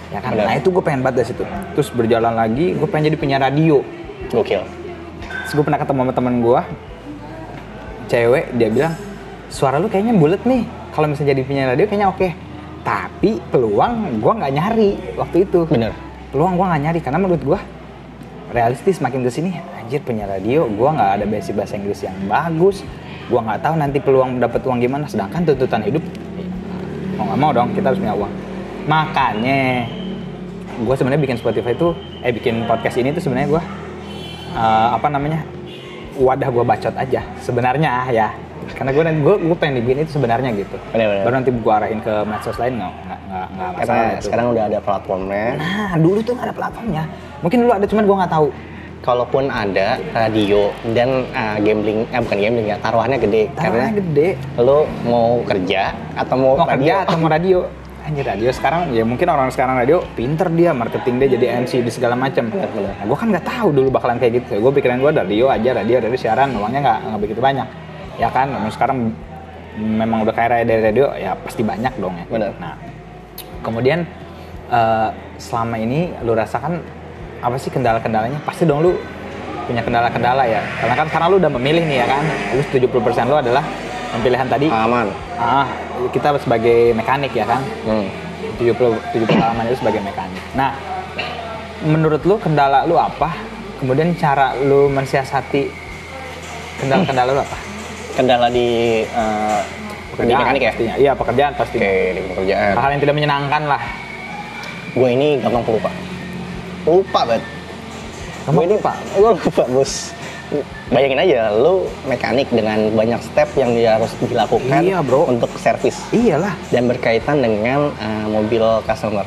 [SPEAKER 1] Ya kan? Nah itu gue pengen banget dari situ. Terus berjalan lagi gue pengen jadi penyiar radio.
[SPEAKER 2] Gokil.
[SPEAKER 1] Terus gue pernah ketemu sama temen gue cewek dia bilang suara lu kayaknya bulat nih. Kalau misalnya jadi penyiar radio kayaknya oke. Tapi peluang gue nggak nyari waktu itu.
[SPEAKER 2] Bener.
[SPEAKER 1] Peluang gue nggak nyari karena menurut gue realistis makin ke sini anjir penyiar radio gue nggak ada basic bahasa Inggris yang bagus. Gue nggak tahu nanti peluang dapat uang gimana. Sedangkan tuntutan hidup mau nggak mau dong kita harus punya uang. Makanya gue sebenarnya bikin Spotify itu eh bikin podcast ini tuh sebenarnya gue eh, apa namanya wadah gue bacot aja sebenarnya ya karena gue gue gue pengen dibikin itu sebenarnya gitu
[SPEAKER 2] Benar-benar.
[SPEAKER 1] baru nanti gue arahin ke medsos lain nggak nggak nggak
[SPEAKER 2] karena
[SPEAKER 1] masalah itu.
[SPEAKER 2] sekarang udah ada platformnya
[SPEAKER 1] Nah, dulu tuh nggak ada platformnya. Mungkin dulu ada, cuman gua nggak tahu.
[SPEAKER 2] kalaupun ada radio dan uh, gambling eh bukan gambling ya taruhannya gede
[SPEAKER 1] Karena
[SPEAKER 2] karena
[SPEAKER 1] gede.
[SPEAKER 2] lo mau kerja atau mau,
[SPEAKER 1] Mau
[SPEAKER 2] radio
[SPEAKER 1] kerja atau mau radio? [LAUGHS] Anjir radio sekarang ya mungkin orang sekarang radio pinter dia marketing dia jadi MC di segala macam.
[SPEAKER 2] Benar.
[SPEAKER 1] Nah, gua kan nggak tahu dulu bakalan kayak gitu. Gue pikiran gua radio aja, radio dari siaran uangnya nggak nggak begitu banyak. Ya kan, Namun sekarang memang udah kaya raya dari radio ya pasti banyak dong ya.
[SPEAKER 2] Benar.
[SPEAKER 1] Nah, kemudian eh, selama ini lu rasakan apa sih kendala-kendalanya? Pasti dong lu punya kendala-kendala ya. Karena kan sekarang lu udah memilih nih ya kan. Lu 70% lu adalah pemilihan tadi.
[SPEAKER 2] aman
[SPEAKER 1] Ah, kita sebagai mekanik ya kan.
[SPEAKER 2] hmm.
[SPEAKER 1] 70 70 halaman itu sebagai mekanik. Nah, menurut lu kendala lu apa? Kemudian cara lu mensiasati kendala-kendala lu apa?
[SPEAKER 2] kendala di uh, di mekanik ya
[SPEAKER 1] pastinya. Iya, pekerjaan pasti.
[SPEAKER 2] oke di pekerjaan
[SPEAKER 1] Hal-hal yang tidak menyenangkan lah.
[SPEAKER 2] gue ini gampang pelupa lupa banget
[SPEAKER 1] Kamu
[SPEAKER 2] ini pak gue lupa bos bayangin aja lo mekanik dengan banyak step yang dia harus dilakukan
[SPEAKER 1] Iya, bro.
[SPEAKER 2] untuk servis
[SPEAKER 1] Iyalah.
[SPEAKER 2] dan berkaitan dengan uh, mobil customer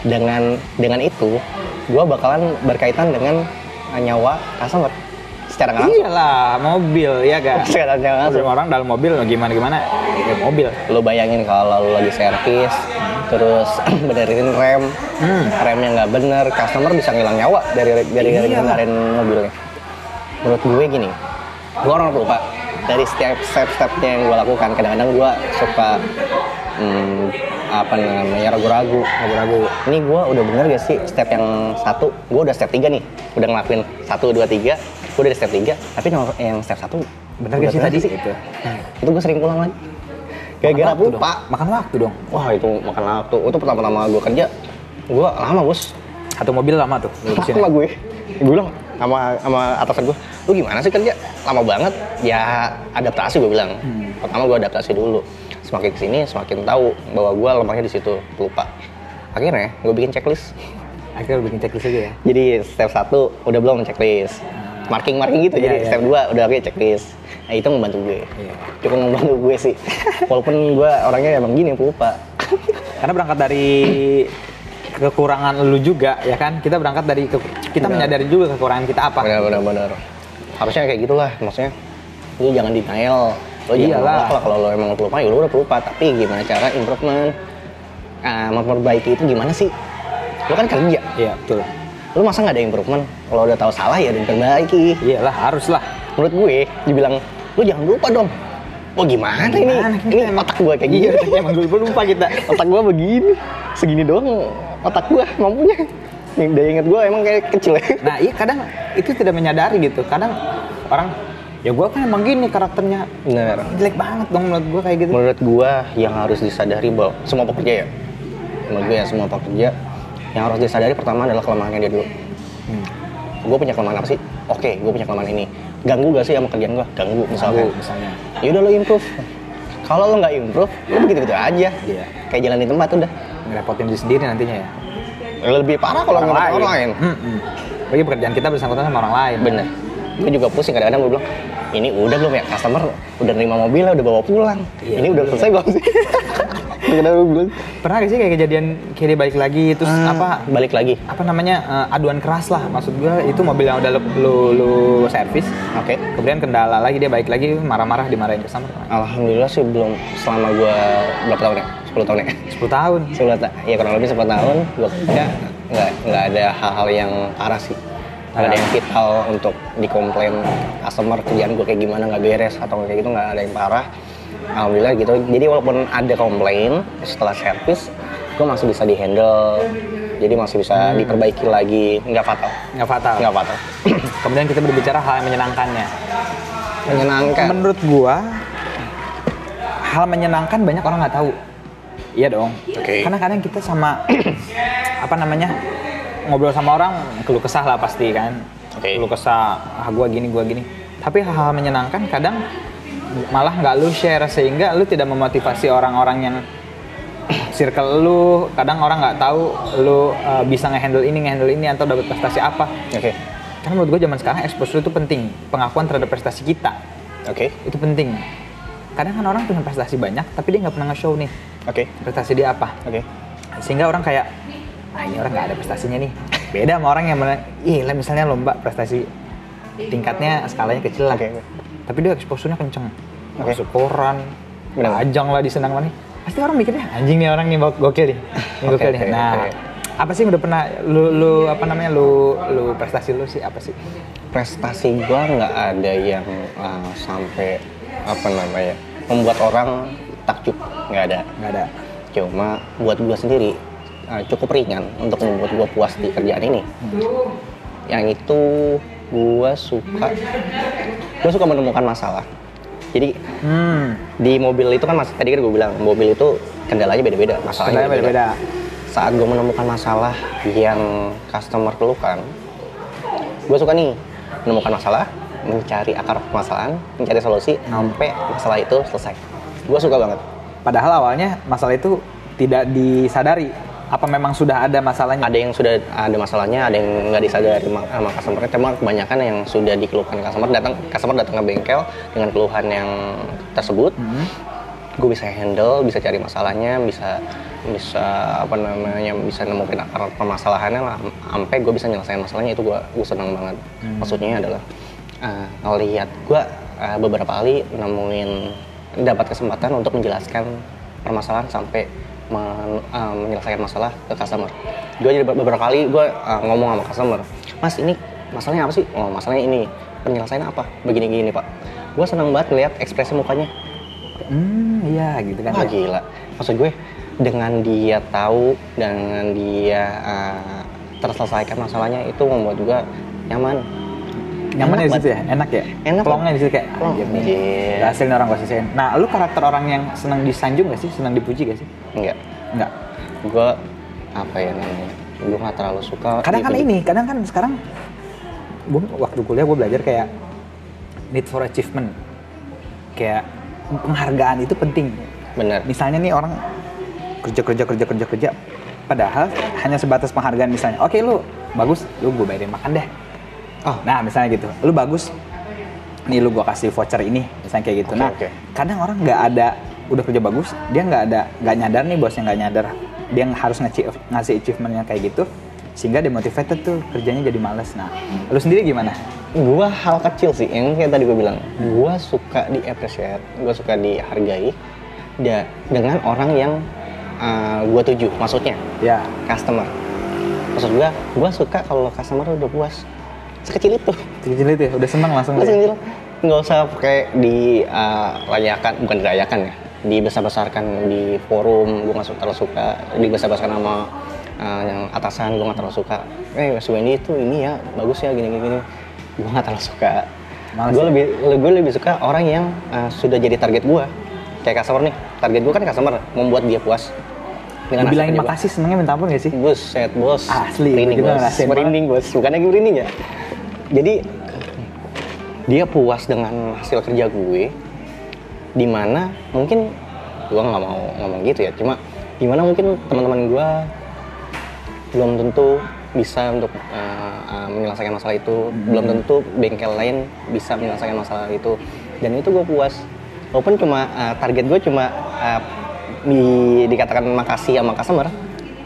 [SPEAKER 2] dengan dengan itu gue bakalan berkaitan dengan nyawa customer secara langsung
[SPEAKER 1] Iyalah, mobil ya gak? [LAUGHS]
[SPEAKER 2] secara nggak langsung
[SPEAKER 1] Semua orang dalam mobil gimana gimana ya mobil.
[SPEAKER 2] lo bayangin kalau lo lagi servis terus [CLEARS THROAT] benerin rem
[SPEAKER 1] Hmm.
[SPEAKER 2] remnya nggak bener customer bisa ngilang nyawa dari dari dari benerin mobilnya menurut gue gini gue orang lupa dari setiap step-stepnya yang gue lakukan kadang-kadang gue suka hmm, apa namanya ragu-ragu ragu-ragu ini gue udah bener gak sih step yang satu gue udah step tiga nih udah ngelakuin satu dua tiga gue udah di step tiga tapi yang step satu
[SPEAKER 1] Bener gak sih tadi?
[SPEAKER 2] sih
[SPEAKER 1] Itu.
[SPEAKER 2] itu gue sering pulang lagi gara-gara lupa
[SPEAKER 1] dong. Makan waktu dong.
[SPEAKER 2] Wah itu makan waktu. Itu pertama-tama gue kerja, gue lama bos.
[SPEAKER 1] Satu mobil lama tuh.
[SPEAKER 2] Sama gue. Gue bilang sama sama atasan gue, lu gimana sih kerja? Lama banget. Ya adaptasi gue bilang. Pertama gue adaptasi dulu. Semakin ke sini semakin tahu bahwa gue lemahnya di situ. Lupa. Akhirnya gue bikin checklist.
[SPEAKER 1] Akhirnya bikin checklist aja ya.
[SPEAKER 2] Jadi step satu udah belum checklist. Marking marking gitu.
[SPEAKER 1] Iya,
[SPEAKER 2] jadi
[SPEAKER 1] iya,
[SPEAKER 2] step
[SPEAKER 1] iya.
[SPEAKER 2] 2 udah oke checklist. Nah itu membantu gue.
[SPEAKER 1] Iya.
[SPEAKER 2] Cukup membantu gue sih. [LAUGHS] Walaupun gue orangnya emang gini pelupa.
[SPEAKER 1] Karena berangkat dari kekurangan lu juga ya kan. Kita berangkat dari ke- kita
[SPEAKER 2] Benar.
[SPEAKER 1] menyadari juga kekurangan kita apa.
[SPEAKER 2] benar benar benar harusnya kayak gitulah maksudnya lu jangan denial lu jangan
[SPEAKER 1] Iyalah.
[SPEAKER 2] nolak lah kalau lu emang pelupa ya lu udah pelupa tapi gimana cara improvement ah, memperbaiki itu gimana sih lu kan kerja
[SPEAKER 1] Iya, betul.
[SPEAKER 2] lu masa nggak ada improvement kalau udah tahu salah ya diperbaiki
[SPEAKER 1] Iyalah, harus lah.
[SPEAKER 2] menurut gue dibilang lu jangan lupa dong oh gimana,
[SPEAKER 1] Gimana?
[SPEAKER 2] ini ini
[SPEAKER 1] emang-
[SPEAKER 2] otak gue kayak gini.
[SPEAKER 1] Iya, emang dulu lupa kita.
[SPEAKER 2] otak gue begini. Segini doang otak gue mampunya. Yang daya inget gue emang kayak kecil. Ya
[SPEAKER 1] Nah, iya kadang itu tidak menyadari gitu. Kadang orang ya gua kan emang gini karakternya.
[SPEAKER 2] Benar
[SPEAKER 1] jelek banget dong menurut gua kayak gitu.
[SPEAKER 2] menurut gua yang harus disadari bahwa semua pekerja ya. Menurut gue ya semua pekerja yang harus disadari pertama adalah kelemahannya dia dulu.
[SPEAKER 1] Hmm.
[SPEAKER 2] gue punya kelemahan apa sih? Oke gue punya kelemahan ini ganggu gak sih sama kerjaan gue ganggu misalnya.
[SPEAKER 1] misalnya.
[SPEAKER 2] ya udah lo improve. Kalau lo nggak improve lo begitu gitu aja.
[SPEAKER 1] Iya.
[SPEAKER 2] kayak jalan di tempat udah.
[SPEAKER 1] Ngerepotin diri sendiri nantinya ya.
[SPEAKER 2] lebih parah kalau nggak orang lain.
[SPEAKER 1] Hmm, hmm. Bagi pekerjaan kita bersangkutan sama orang lain.
[SPEAKER 2] bener. Gue juga pusing kadang-kadang gue bilang ini udah belum ya? Customer udah nerima mobilnya udah bawa pulang.
[SPEAKER 1] Iya,
[SPEAKER 2] ini udah selesai belum sih [LAUGHS] [LAUGHS] gue bilang
[SPEAKER 1] Pernah gak sih kayak kejadian dia balik lagi terus
[SPEAKER 2] "Ah,
[SPEAKER 1] apa
[SPEAKER 2] balik lagi
[SPEAKER 1] apa namanya eh, aduan keras lah maksud gua itu mobil yang udah lu, lu, lu servis
[SPEAKER 2] oke
[SPEAKER 1] kemudian kendala lagi dia balik lagi marah-marah dimarahin customer
[SPEAKER 2] Alhamdulillah sih belum selama gua berapa tahun ya? 10 tahun ya?
[SPEAKER 1] 10 tahun
[SPEAKER 2] 10 ta- ya kurang lebih 10 tahun gua kerja nggak nggak ada hal-hal yang parah sih. Nggak ada yang vital untuk dikomplain customer kerjaan gua kayak gimana nggak beres atau kayak gitu nggak ada yang parah. Alhamdulillah gitu. Jadi walaupun ada komplain setelah servis, gua masih bisa dihandle. Jadi masih bisa diperbaiki lagi, nggak fatal.
[SPEAKER 1] nggak fatal
[SPEAKER 2] Nggak fatal. [CLEARS THROAT]
[SPEAKER 1] kemudian kita berbicara hal yang menyenangkannya
[SPEAKER 2] Menyenangkan.
[SPEAKER 1] menurut gua hal menyenangkan banyak orang nggak tahu iya dong
[SPEAKER 2] Oke.
[SPEAKER 1] karena kadang kita sama [CLEARS THROAT] apa namanya ngobrol sama orang keluh kesah lah pasti kan
[SPEAKER 2] Oke.
[SPEAKER 1] keluh kesah ah gua gini gua gini tapi hal-hal menyenangkan kadang malah nggak lu share sehingga lu tidak memotivasi orang-orang yang [CLEARS THROAT] circle lu kadang orang nggak tahu lu uh, bisa ngehandle ini ngehandle ini atau dapat prestasi apa
[SPEAKER 2] Oke.
[SPEAKER 1] karena menurut gue zaman sekarang exposure itu penting pengakuan terhadap prestasi kita
[SPEAKER 2] Oke.
[SPEAKER 1] itu penting kadang kan orang punya prestasi banyak tapi dia nggak pernah nge-show nih
[SPEAKER 2] Oke.
[SPEAKER 1] prestasi dia apa
[SPEAKER 2] Oke.
[SPEAKER 1] sehingga orang kayak ah ini orang nggak ada prestasinya nih beda sama orang yang mana ih lah misalnya lomba prestasi tingkatnya skalanya kecil lah
[SPEAKER 2] oke.
[SPEAKER 1] Tapi dia exposure-nya kenceng.
[SPEAKER 2] Oke.
[SPEAKER 1] masuk koran
[SPEAKER 2] Benar.
[SPEAKER 1] ajang lah di senang nih pasti orang mikirnya anjing nih orang nih go- gokil nih. [LAUGHS] Ini
[SPEAKER 2] Oke,
[SPEAKER 1] gokil nih.
[SPEAKER 2] oke,
[SPEAKER 1] nah
[SPEAKER 2] oke.
[SPEAKER 1] apa sih yang udah pernah lu, lu apa namanya lu lu prestasi lu sih? Apa sih?
[SPEAKER 2] Prestasi gua nggak ada yang uh, sampai apa namanya membuat orang takjub. Nggak ada.
[SPEAKER 1] Nggak ada.
[SPEAKER 2] Cuma buat gua sendiri uh, cukup ringan untuk membuat gua puas di kerjaan ini. Yang itu gua suka gua suka menemukan masalah. Jadi
[SPEAKER 1] hmm.
[SPEAKER 2] di mobil itu kan mas tadi kan gue bilang mobil itu kendalanya beda-beda masalahnya
[SPEAKER 1] beda-beda.
[SPEAKER 2] saat gue menemukan masalah yang customer keluhkan gue suka nih menemukan masalah mencari akar permasalahan mencari solusi sampai masalah itu selesai. Gue suka banget.
[SPEAKER 1] Padahal awalnya masalah itu tidak disadari. Apa memang sudah ada masalahnya?
[SPEAKER 2] ada yang sudah ada masalahnya ada yang nggak disadari ma- sama customer. Cuma kebanyakan yang sudah dikeluhkan customer datang customer datang ke bengkel dengan keluhan yang tersebut.
[SPEAKER 1] Hmm.
[SPEAKER 2] gue bisa handle bisa cari masalahnya bisa bisa apa namanya bisa nemuin akar permasalahannya lah. Sampai gue bisa nyelesain masalahnya itu gue gue senang banget. Maksudnya adalah uh, ngelihat gue uh, beberapa kali nemuin dapat kesempatan untuk menjelaskan permasalahan sampai men- uh, menyelesaikan masalah ke customer gue jadi beberapa kali gue uh, ngomong sama customer mas ini masalahnya apa sih oh masalahnya ini penyelesaiannya apa begini-gini pak gue senang banget ngeliat ekspresi mukanya
[SPEAKER 1] Hmm, iya gitu kan.
[SPEAKER 2] Wah
[SPEAKER 1] ya.
[SPEAKER 2] gila. Maksud gue dengan dia tahu dengan dia uh, terselesaikan masalahnya itu membuat gue nyaman.
[SPEAKER 1] Nyaman
[SPEAKER 2] Enak
[SPEAKER 1] di situ ya, enak ya.
[SPEAKER 2] Enak,
[SPEAKER 1] Plongnya di situ kayak
[SPEAKER 2] Plong.
[SPEAKER 1] anjir nih.
[SPEAKER 2] Iya.
[SPEAKER 1] Berhasil nih orang gue selesaiin. Nah, lu karakter orang yang senang disanjung gak sih? Senang dipuji gak sih?
[SPEAKER 2] Enggak.
[SPEAKER 1] Enggak.
[SPEAKER 2] Gue apa ya namanya? Gue nggak terlalu suka.
[SPEAKER 1] Kadang kan ini, kadang kan sekarang gue waktu kuliah gue belajar kayak need for achievement. Kayak penghargaan itu penting.
[SPEAKER 2] Bener.
[SPEAKER 1] Misalnya nih orang kerja kerja kerja kerja kerja padahal hanya sebatas penghargaan misalnya. Oke lu bagus, lu gue bayarin makan deh.
[SPEAKER 2] Oh,
[SPEAKER 1] Nah, misalnya gitu. Lu bagus. Nih lu gua kasih voucher ini, misalnya kayak gitu.
[SPEAKER 2] Oke,
[SPEAKER 1] nah,
[SPEAKER 2] oke.
[SPEAKER 1] kadang orang nggak ada udah kerja bagus, dia nggak ada nggak nyadar nih bosnya nggak nyadar. Dia harus ngasih ngasih achievementnya kayak gitu sehingga demotivated tuh kerjanya jadi males. Nah, lu sendiri gimana?
[SPEAKER 2] gue hal kecil sih yang kayak tadi gue bilang. Gue suka di appreciate, gue suka dihargai. Da, dengan orang yang uh, gue tuju, maksudnya
[SPEAKER 1] Ya,
[SPEAKER 2] customer. Maksud gue, gue suka kalau customer udah puas. Sekecil itu.
[SPEAKER 1] kecil itu ya, udah seneng langsung.
[SPEAKER 2] Mas
[SPEAKER 1] deh.
[SPEAKER 2] Angel, nggak usah pakai di uh, rayakan, bukan dirayakan ya, dibesar-besarkan di forum, gue nggak terlalu suka, dibesar-besarkan sama uh, yang atasan, gue nggak terlalu suka. Eh, Mas Wendy itu ini ya, bagus ya, gini-gini, gini. gue nggak terlalu suka. Gue
[SPEAKER 1] ya?
[SPEAKER 2] lebih, gue lebih suka orang yang uh, sudah jadi target gue, kayak customer nih. Target gue kan customer, membuat dia puas. Dengan gua.
[SPEAKER 1] makasih senengnya minta ampun gak sih?
[SPEAKER 2] Buset bos.
[SPEAKER 1] Asli,
[SPEAKER 2] merinding bos. Merinding bos. Bukan lagi merinding ya. Jadi dia puas dengan hasil kerja gue. Di mana mungkin gue nggak mau ngomong gitu ya. Cuma di mana mungkin teman-teman gue belum tentu bisa untuk uh, uh, menyelesaikan masalah itu. Belum tentu bengkel lain bisa menyelesaikan masalah itu. Dan itu gue puas. Walaupun cuma uh, target gue cuma uh, di, dikatakan makasih sama customer.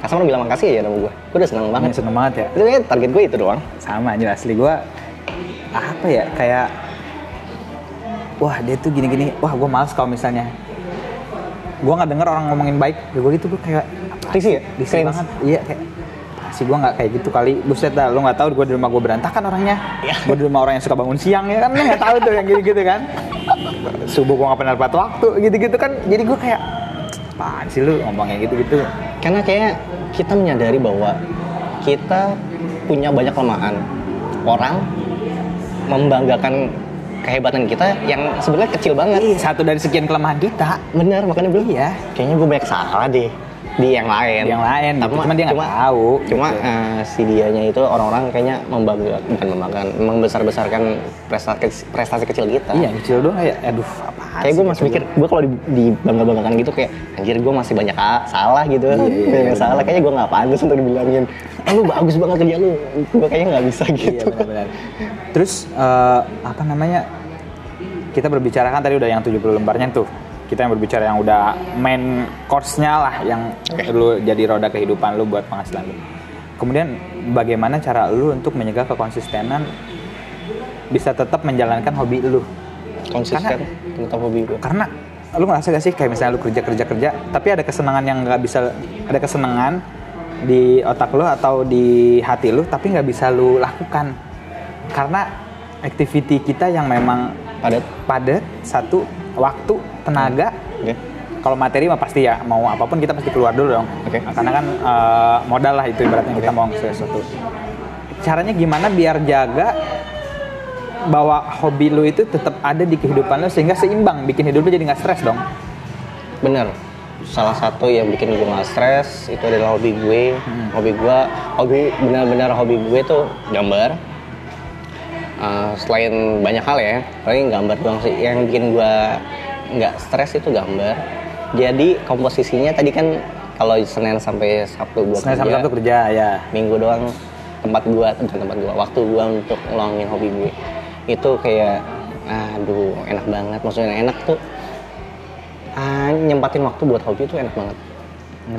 [SPEAKER 2] Customer bilang makasih aja sama gue. Gue udah seneng banget.
[SPEAKER 1] Seneng banget ya.
[SPEAKER 2] Itu kayak target gue itu doang.
[SPEAKER 1] sama aja asli gue apa ya kayak wah dia tuh gini-gini wah gue males kalau misalnya gue nggak denger orang ngomongin baik ya gue gitu gue kayak
[SPEAKER 2] Risih ya?
[SPEAKER 1] risih
[SPEAKER 2] Cringe.
[SPEAKER 1] banget iya kayak sih gue nggak kayak gitu kali buset dah lo nggak tahu gue di rumah gue berantakan orangnya
[SPEAKER 2] Iya.
[SPEAKER 1] gue di rumah orang yang suka bangun siang ya kan lo nggak tahu tuh yang gitu-gitu kan subuh gue nggak pernah tepat waktu gitu-gitu kan jadi gue kayak apaan sih lu ngomong kayak gitu-gitu
[SPEAKER 2] Karena kayak kita menyadari bahwa kita punya banyak kelemahan. Orang membanggakan kehebatan kita yang sebenarnya kecil banget.
[SPEAKER 1] Satu dari sekian kelemahan kita
[SPEAKER 2] Bener, makanya belum
[SPEAKER 1] Iya.
[SPEAKER 2] Kayaknya gue banyak salah deh di yang lain.
[SPEAKER 1] Yang lain, gitu.
[SPEAKER 2] Cuma,
[SPEAKER 1] Cuma dia nggak tahu,
[SPEAKER 2] Cuma
[SPEAKER 1] gitu.
[SPEAKER 2] eh, si dianya itu orang-orang kayaknya membanggakan, bukan membanggakan, membesar-besarkan prestasi, prestasi kecil kita.
[SPEAKER 1] Iya kecil doang kayak aduh apaan
[SPEAKER 2] Kayak gue masih
[SPEAKER 1] kata
[SPEAKER 2] mikir, gue kalau di- dibangga-banggakan gitu kayak anjir gue masih banyak salah gitu.
[SPEAKER 1] Iya, [LAUGHS] iya,
[SPEAKER 2] Banyak
[SPEAKER 1] iya.
[SPEAKER 2] salah, kayaknya gue gak pantas untuk dibilangin. Ah, lu bagus banget kerja lu. Gue kayaknya gak bisa
[SPEAKER 1] Iya
[SPEAKER 2] gitu.
[SPEAKER 1] benar-benar. Terus eh, apa namanya? Kita berbicara kan tadi udah yang 70 lembarnya tuh. Kita yang berbicara yang udah main course-nya lah yang lu jadi roda kehidupan lu buat penghasilan lu. Kemudian bagaimana cara lu untuk menjaga kekonsistenan bisa tetap menjalankan hobi lu?
[SPEAKER 2] Konsisten tentang hobi gue.
[SPEAKER 1] Karena lu ngerasa gak sih kayak misalnya lu kerja kerja kerja tapi ada kesenangan yang nggak bisa ada kesenangan di otak lu atau di hati lu tapi nggak bisa lu lakukan karena activity kita yang memang
[SPEAKER 2] Padat.
[SPEAKER 1] padat satu waktu tenaga
[SPEAKER 2] Oke.
[SPEAKER 1] kalau materi mah pasti ya mau apa pun kita pasti keluar dulu dong
[SPEAKER 2] Oke.
[SPEAKER 1] karena kan eh, modal lah itu ibaratnya kita mau sesuatu caranya gimana biar jaga bahwa hobi lu itu tetap ada di kehidupan lu sehingga seimbang bikin hidup lu jadi nggak stres dong
[SPEAKER 2] Bener. Salah satu yang bikin gue gak stres itu adalah hobi gue. Hobi gue, hobi benar-benar hobi gue tuh gambar. Uh, selain banyak hal ya, paling gambar doang sih. Yang bikin gue nggak stres itu gambar. Jadi komposisinya tadi kan kalau Senin sampai Sabtu gue
[SPEAKER 1] Senin sampai Sabtu kerja ya
[SPEAKER 2] minggu doang tempat gua bukan tempat gua waktu gua untuk ngeluangin hobi gue itu kayak aduh enak banget maksudnya enak tuh ah, nyempatin waktu buat hobi itu enak banget.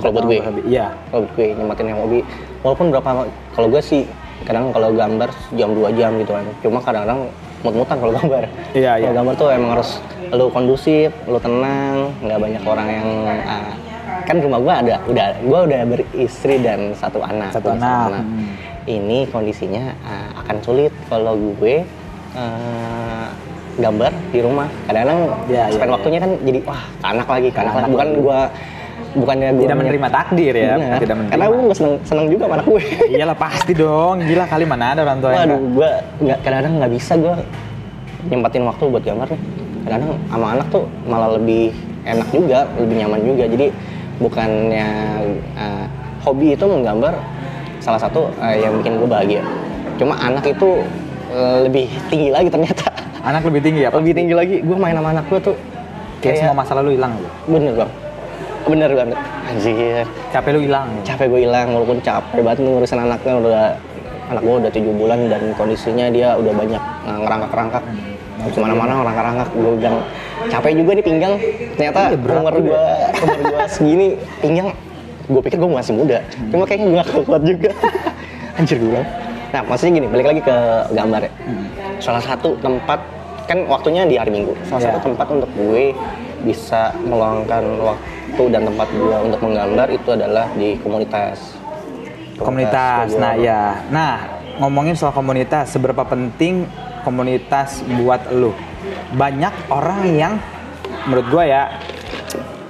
[SPEAKER 2] Kalau buat gue.
[SPEAKER 1] Iya.
[SPEAKER 2] Kalau buat gue nyempatin yang hobi, walaupun berapa, kalau gue sih kadang kalau gambar jam 2 jam gitu kan. Cuma kadang-kadang mut-mutan kalau gambar.
[SPEAKER 1] Iya, iya.
[SPEAKER 2] gambar tuh emang harus lu kondusif, lu tenang, nggak banyak orang yang ah, kan rumah gua ada udah gua udah beristri dan satu anak.
[SPEAKER 1] Satu
[SPEAKER 2] punya
[SPEAKER 1] anak, hmm.
[SPEAKER 2] Ini kondisinya ah, akan sulit kalau gue ah, gambar di rumah. Kadang-kadang
[SPEAKER 1] Iya,
[SPEAKER 2] spend
[SPEAKER 1] iya,
[SPEAKER 2] waktunya kan jadi wah ke anak lagi, ke anak
[SPEAKER 1] anak
[SPEAKER 2] lagi. Bukan gua bukannya gua
[SPEAKER 1] Tidak menerima takdir ya, tidak menerima.
[SPEAKER 2] Karena gue nggak seneng, seneng juga sama anak gue. [LAUGHS]
[SPEAKER 1] Iyalah pasti dong, gila kali mana ada orang tua yang nggak-
[SPEAKER 2] gue nggak kadang-kadang nggak bisa gue nyempatin waktu buat gambar nih. Kadang-kadang sama anak tuh malah lebih enak juga, lebih nyaman juga. Jadi bukannya eh, hobi itu menggambar salah satu eh, yang bikin gue bahagia. Cuma anak itu eh, lebih tinggi lagi ternyata.
[SPEAKER 1] Anak lebih tinggi ya,
[SPEAKER 2] lebih tinggi lagi. Gue main sama anak gue tuh
[SPEAKER 1] Kayak semua masa lalu hilang lu.
[SPEAKER 2] bener bang, bener banget. Anjir.
[SPEAKER 1] Capek lu hilang.
[SPEAKER 2] capek gue hilang walaupun capek banget ngurusin anaknya udah anak gue udah tujuh bulan dan kondisinya dia udah banyak uh, ngerangkak-rangkak. Ke mana-mana ngerangkak-rangkak. Gue bilang capek juga nih pinggang. Ternyata
[SPEAKER 1] Iya,
[SPEAKER 2] umur gue umur gue segini pinggang gue pikir gue masih muda. Cuma kayaknya gue gak kuat juga. [LAUGHS] Anjir gue bilang. Nah maksudnya gini balik lagi ke gambar ya. Salah satu tempat kan waktunya di hari minggu. Salah
[SPEAKER 1] Iya.
[SPEAKER 2] satu tempat untuk gue bisa meluangkan waktu dan tempat gue untuk menggambar itu adalah di komunitas
[SPEAKER 1] Komunitas.
[SPEAKER 2] gue.
[SPEAKER 1] Nah, ya. Nah, ngomongin soal komunitas, seberapa penting komunitas buat lu? Banyak orang yang menurut gua ya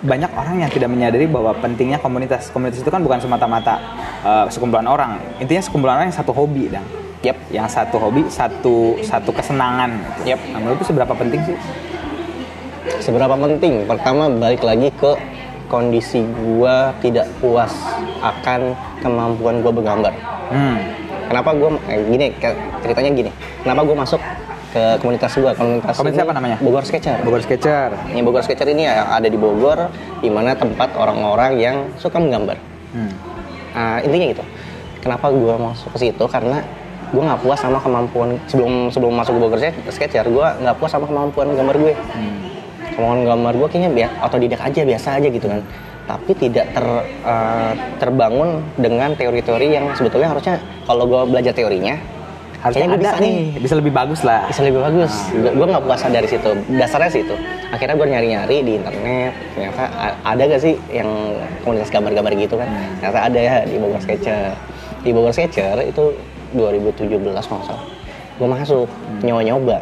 [SPEAKER 1] banyak orang yang tidak menyadari bahwa pentingnya komunitas. Komunitas itu kan bukan semata-mata eh, sekumpulan orang. Intinya sekumpulan orang yang satu hobi, dan
[SPEAKER 2] Yap.
[SPEAKER 1] yang satu hobi, satu satu kesenangan.
[SPEAKER 2] Yap.
[SPEAKER 1] Nah, menurut lu seberapa penting sih?
[SPEAKER 2] Seberapa penting? Pertama balik lagi ke kondisi gua tidak puas akan kemampuan gua bergambar.
[SPEAKER 1] Hmm.
[SPEAKER 2] Kenapa gua eh, gini ceritanya gini. Kenapa gua masuk ke komunitas gua? Komunitas
[SPEAKER 1] Komunitas
[SPEAKER 2] ini
[SPEAKER 1] apa namanya?
[SPEAKER 2] Bogor Sketcher.
[SPEAKER 1] Bogor Sketcher.
[SPEAKER 2] Ini Bogor Sketcher ini ya ada di Bogor, di mana tempat orang-orang yang suka menggambar.
[SPEAKER 1] Hmm.
[SPEAKER 2] Ah, intinya gitu. Kenapa gua masuk ke situ? Karena gua nggak puas sama kemampuan sebelum sebelum masuk ke Bogor Sketcher, gua nggak puas sama kemampuan gambar gue. Kemampuan gambar gue kayaknya biasa otodidak aja biasa aja gitu kan. Tapi tidak ter eh, terbangun dengan teori-teori yang sebetulnya harusnya kalau gua belajar teorinya
[SPEAKER 1] Harusnya
[SPEAKER 2] kayaknya gua bisa
[SPEAKER 1] nih, bisa lebih bagus lah.
[SPEAKER 2] bisa lebih bagus. Gue nggak puasa dari situ. Dasarnya sih itu. Akhirnya gue nyari-nyari di internet. Ternyata ada gak sih yang komunitas gambar-gambar gitu kan? Ternyata ada ya di Bogor Sketcher. Di Bogor Sketcher itu 2017 kalau nggak salah. Gue masuk nyoba-nyoba.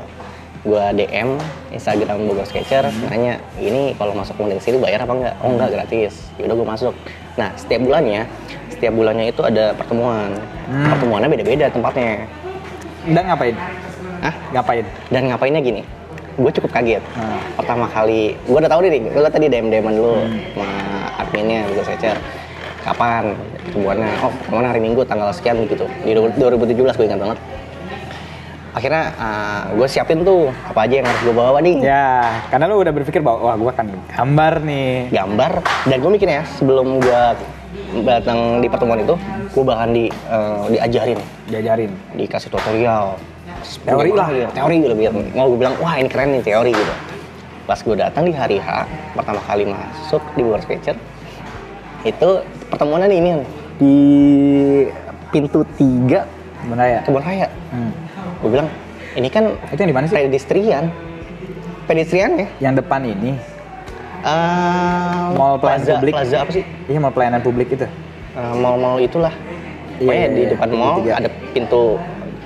[SPEAKER 2] Gue DM Instagram Bogor Sketcher nanya ini kalau masuk komunitas ini bayar apa enggak? Oh enggak gratis. Yaudah gue masuk. Nah setiap bulannya setiap bulannya itu ada pertemuan. Pertemuannya beda-beda tempatnya.
[SPEAKER 1] Dan ngapain?
[SPEAKER 2] Hah?
[SPEAKER 1] Ngapain?
[SPEAKER 2] dan ngapainnya gini gue cukup kaget
[SPEAKER 1] Hmm.
[SPEAKER 2] pertama kali gue udah tahu nih gue tadi dm dm dulu sama adminnya gue secer kapan ketemuannya oh ketemuan hari minggu tanggal sekian gitu di 2017 gue ingat banget akhirnya gue siapin tuh apa aja yang harus gue bawa nih
[SPEAKER 1] Ya, karena lu udah berpikir bahwa wah gua akan gambar nih.
[SPEAKER 2] gambar dan gue mikirnya sebelum gue datang di pertemuan itu gue bahkan di eh, diajarin
[SPEAKER 1] Diajarin.
[SPEAKER 2] dikasih tutorial
[SPEAKER 1] Teori lah.
[SPEAKER 2] Iya, teori gitu biar mau gue bilang wah ini keren nih teori gitu pas gue datang di hari H pertama kali masuk di World Sketcher itu pertemuannya di ini di pintu tiga
[SPEAKER 1] Bener ya?
[SPEAKER 2] kebun raya
[SPEAKER 1] Hmm.
[SPEAKER 2] Gue bilang ini kan
[SPEAKER 1] Itu yang di mana sih?
[SPEAKER 2] pedestrian. Pedestrian ya?
[SPEAKER 1] Yang depan ini,
[SPEAKER 2] Eh,
[SPEAKER 1] Mall pelayanan
[SPEAKER 2] plaza,
[SPEAKER 1] publik.
[SPEAKER 2] plaza apa sih?
[SPEAKER 1] Iya mau pelayanan publik itu.
[SPEAKER 2] Eh, mall-mall itulah.
[SPEAKER 1] Iya,
[SPEAKER 2] pokoknya
[SPEAKER 1] iya,
[SPEAKER 2] di
[SPEAKER 1] iya.
[SPEAKER 2] depan
[SPEAKER 1] Pintu
[SPEAKER 2] mall ada pintu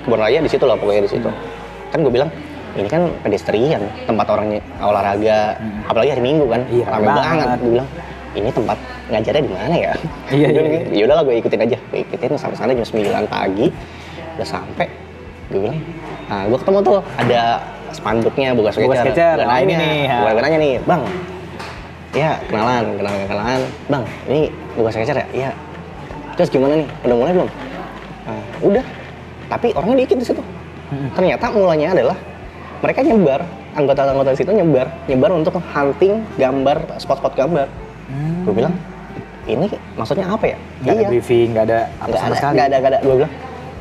[SPEAKER 2] kebun raya di situ lah pokoknya di situ. Kan gue bilang ini kan pedestrian tempat orangnya olahraga. Apalagi hari minggu kan
[SPEAKER 1] Iya,
[SPEAKER 2] rame
[SPEAKER 1] banget.
[SPEAKER 2] banget gue bilang ini tempat ngajarnya di mana ya?
[SPEAKER 1] Iya, iya,
[SPEAKER 2] bilang, ya udahlah gue ikutin aja. Gue ikutin sampai sana jam 9 pagi. Udah sampai gue bilang nah gue ketemu tuh ada spanduknya
[SPEAKER 1] Bogor
[SPEAKER 2] sketcher
[SPEAKER 1] Sketcher.
[SPEAKER 2] gue
[SPEAKER 1] Oh, ini
[SPEAKER 2] nanya
[SPEAKER 1] nih, ya.
[SPEAKER 2] gue gue nanya nih bang ya kenalan kenalan kenalan. Bang ini bukan sketcher ya? Iya. Terus gimana nih? Udah mulai belum? "Ah, udah tapi orangnya dikit di situ. Ternyata mulanya adalah mereka nyebar anggota-anggota di situ nyebar nyebar untuk hunting gambar spot-spot gambar. Gue bilang ini maksudnya apa ya?
[SPEAKER 1] Gak ada briefing, gak ada apa sama
[SPEAKER 2] ada,
[SPEAKER 1] sekali.
[SPEAKER 2] nggak ada, nggak ada. Gue bilang,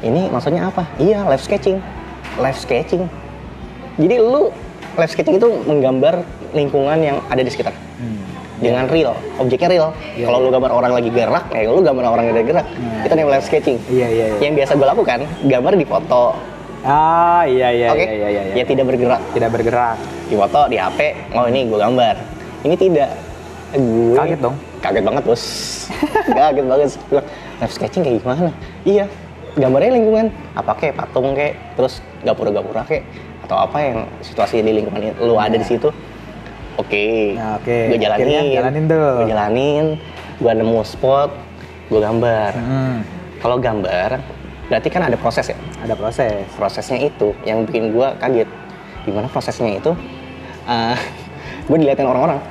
[SPEAKER 2] ini maksudnya apa? Iya, live sketching. Live sketching. Jadi lu live sketching itu menggambar lingkungan yang ada di sekitar.
[SPEAKER 1] Hmm.
[SPEAKER 2] dengan real, objeknya real.
[SPEAKER 1] Iya,
[SPEAKER 2] Kalau lu gambar orang lagi gerak, kayak lu gambar orang yang lagi gerak. Itu namanya live sketching.
[SPEAKER 1] Iya, iya, iya.
[SPEAKER 2] Yang biasa gue lakukan, gambar di foto,
[SPEAKER 1] Ah, iya iya
[SPEAKER 2] oke?
[SPEAKER 1] iya iya iya.
[SPEAKER 2] Ya tidak bergerak.
[SPEAKER 1] Tidak bergerak.
[SPEAKER 2] Di foto, di HP, oh ini gue gambar. Ini tidak. Gue
[SPEAKER 1] Kaget dong.
[SPEAKER 2] Kaget banget bos. [LAUGHS] kaget banget. Bilang, live sketching kayak gimana? Iya, gambarnya lingkungan. Apa kayak patung kayak, terus gapura-gapura kayak, atau apa yang situasi di lingkungan itu, lu ada di situ. Oke,
[SPEAKER 1] Nah, oke.
[SPEAKER 2] gue jalanin,
[SPEAKER 1] Akhirnya jalanin tuh.
[SPEAKER 2] gue jalanin, gue nemu spot, gue gambar.
[SPEAKER 1] Hmm,
[SPEAKER 2] Kalau gambar, berarti kan ada proses ya.
[SPEAKER 1] ada proses.
[SPEAKER 2] Prosesnya itu yang bikin gue kaget. Gimana prosesnya itu? gue diliatin orang-orang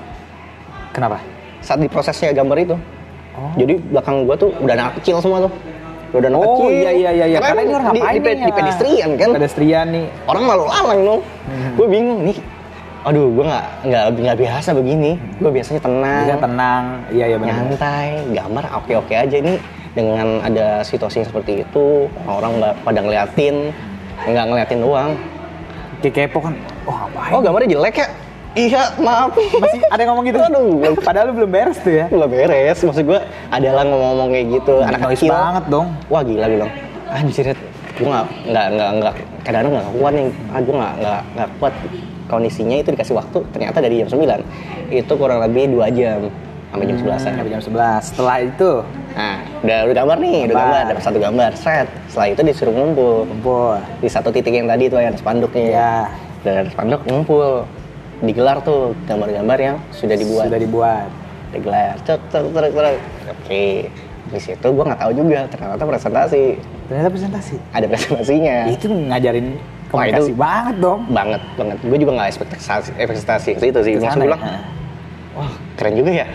[SPEAKER 1] Kenapa?
[SPEAKER 2] saat di prosesnya gambar itu.
[SPEAKER 1] Oh.
[SPEAKER 2] Jadi belakang gua tuh udah anak kecil semua tuh. Udah anak
[SPEAKER 1] Oh
[SPEAKER 2] kecil.
[SPEAKER 1] iya iya iya iya.
[SPEAKER 2] Karena
[SPEAKER 1] Karena ini orang
[SPEAKER 2] di,
[SPEAKER 1] ngapain
[SPEAKER 2] di,
[SPEAKER 1] nih?
[SPEAKER 2] di pedestrian kan.
[SPEAKER 1] Pedestrian nih.
[SPEAKER 2] Orang lalu lalang dong.
[SPEAKER 1] Hmm.
[SPEAKER 2] Gue bingung nih. Aduh, gue nggak nggak nggak biasa begini. Gue biasanya tenang,
[SPEAKER 1] Bisa tenang. Iya iya benar.
[SPEAKER 2] nyantai, gambar oke oke aja ini. Dengan ada situasi seperti itu, orang nggak pada ngeliatin, nggak ngeliatin doang.
[SPEAKER 1] Kayak kepo kan. Oh ngapain?
[SPEAKER 2] Oh gambarnya jelek ya? Iya, maaf.
[SPEAKER 1] Masih ada yang ngomong gitu?
[SPEAKER 2] Aduh,
[SPEAKER 1] Padahal lu belum beres tuh ya.
[SPEAKER 2] Nggak beres, maksud gue adalah ngomong-ngomong kayak gitu, anak
[SPEAKER 1] Noise
[SPEAKER 2] kecil.
[SPEAKER 1] banget dong.
[SPEAKER 2] Wah gila bilang, anjir, gue nggak nggak nggak nggak kadang-kadang nggak kuat nih, ah gue nggak nggak nggak kuat kondisinya itu dikasih waktu ternyata dari jam 9 itu kurang lebih dua jam sampai jam 11
[SPEAKER 1] Sampai jam 11. Setelah itu
[SPEAKER 2] Nah, udah udah gambar nih, udah
[SPEAKER 1] Gambar.
[SPEAKER 2] gambar, dapat satu gambar, set. Setelah itu disuruh ngumpul
[SPEAKER 1] kumpul.
[SPEAKER 2] di satu titik yang tadi tuh yang ada spanduknya.
[SPEAKER 1] Ya.
[SPEAKER 2] Ada spanduk ngumpul, digelar tuh gambar-gambar yang sudah dibuat.
[SPEAKER 1] Sudah dibuat.
[SPEAKER 2] digelar cek cek cek cek oke di situ gue nggak tahu juga ternyata presentasi
[SPEAKER 1] Ternyata presentasi.
[SPEAKER 2] ada presentasinya
[SPEAKER 1] Itu ngajarin
[SPEAKER 2] Wah,
[SPEAKER 1] komunikasi
[SPEAKER 2] itu-
[SPEAKER 1] banget dong.
[SPEAKER 2] banget banget gue juga nggak ekspektasi ekspektasi ke situ sih
[SPEAKER 1] sana
[SPEAKER 2] gue
[SPEAKER 1] ya?
[SPEAKER 2] bilang wah keren juga ya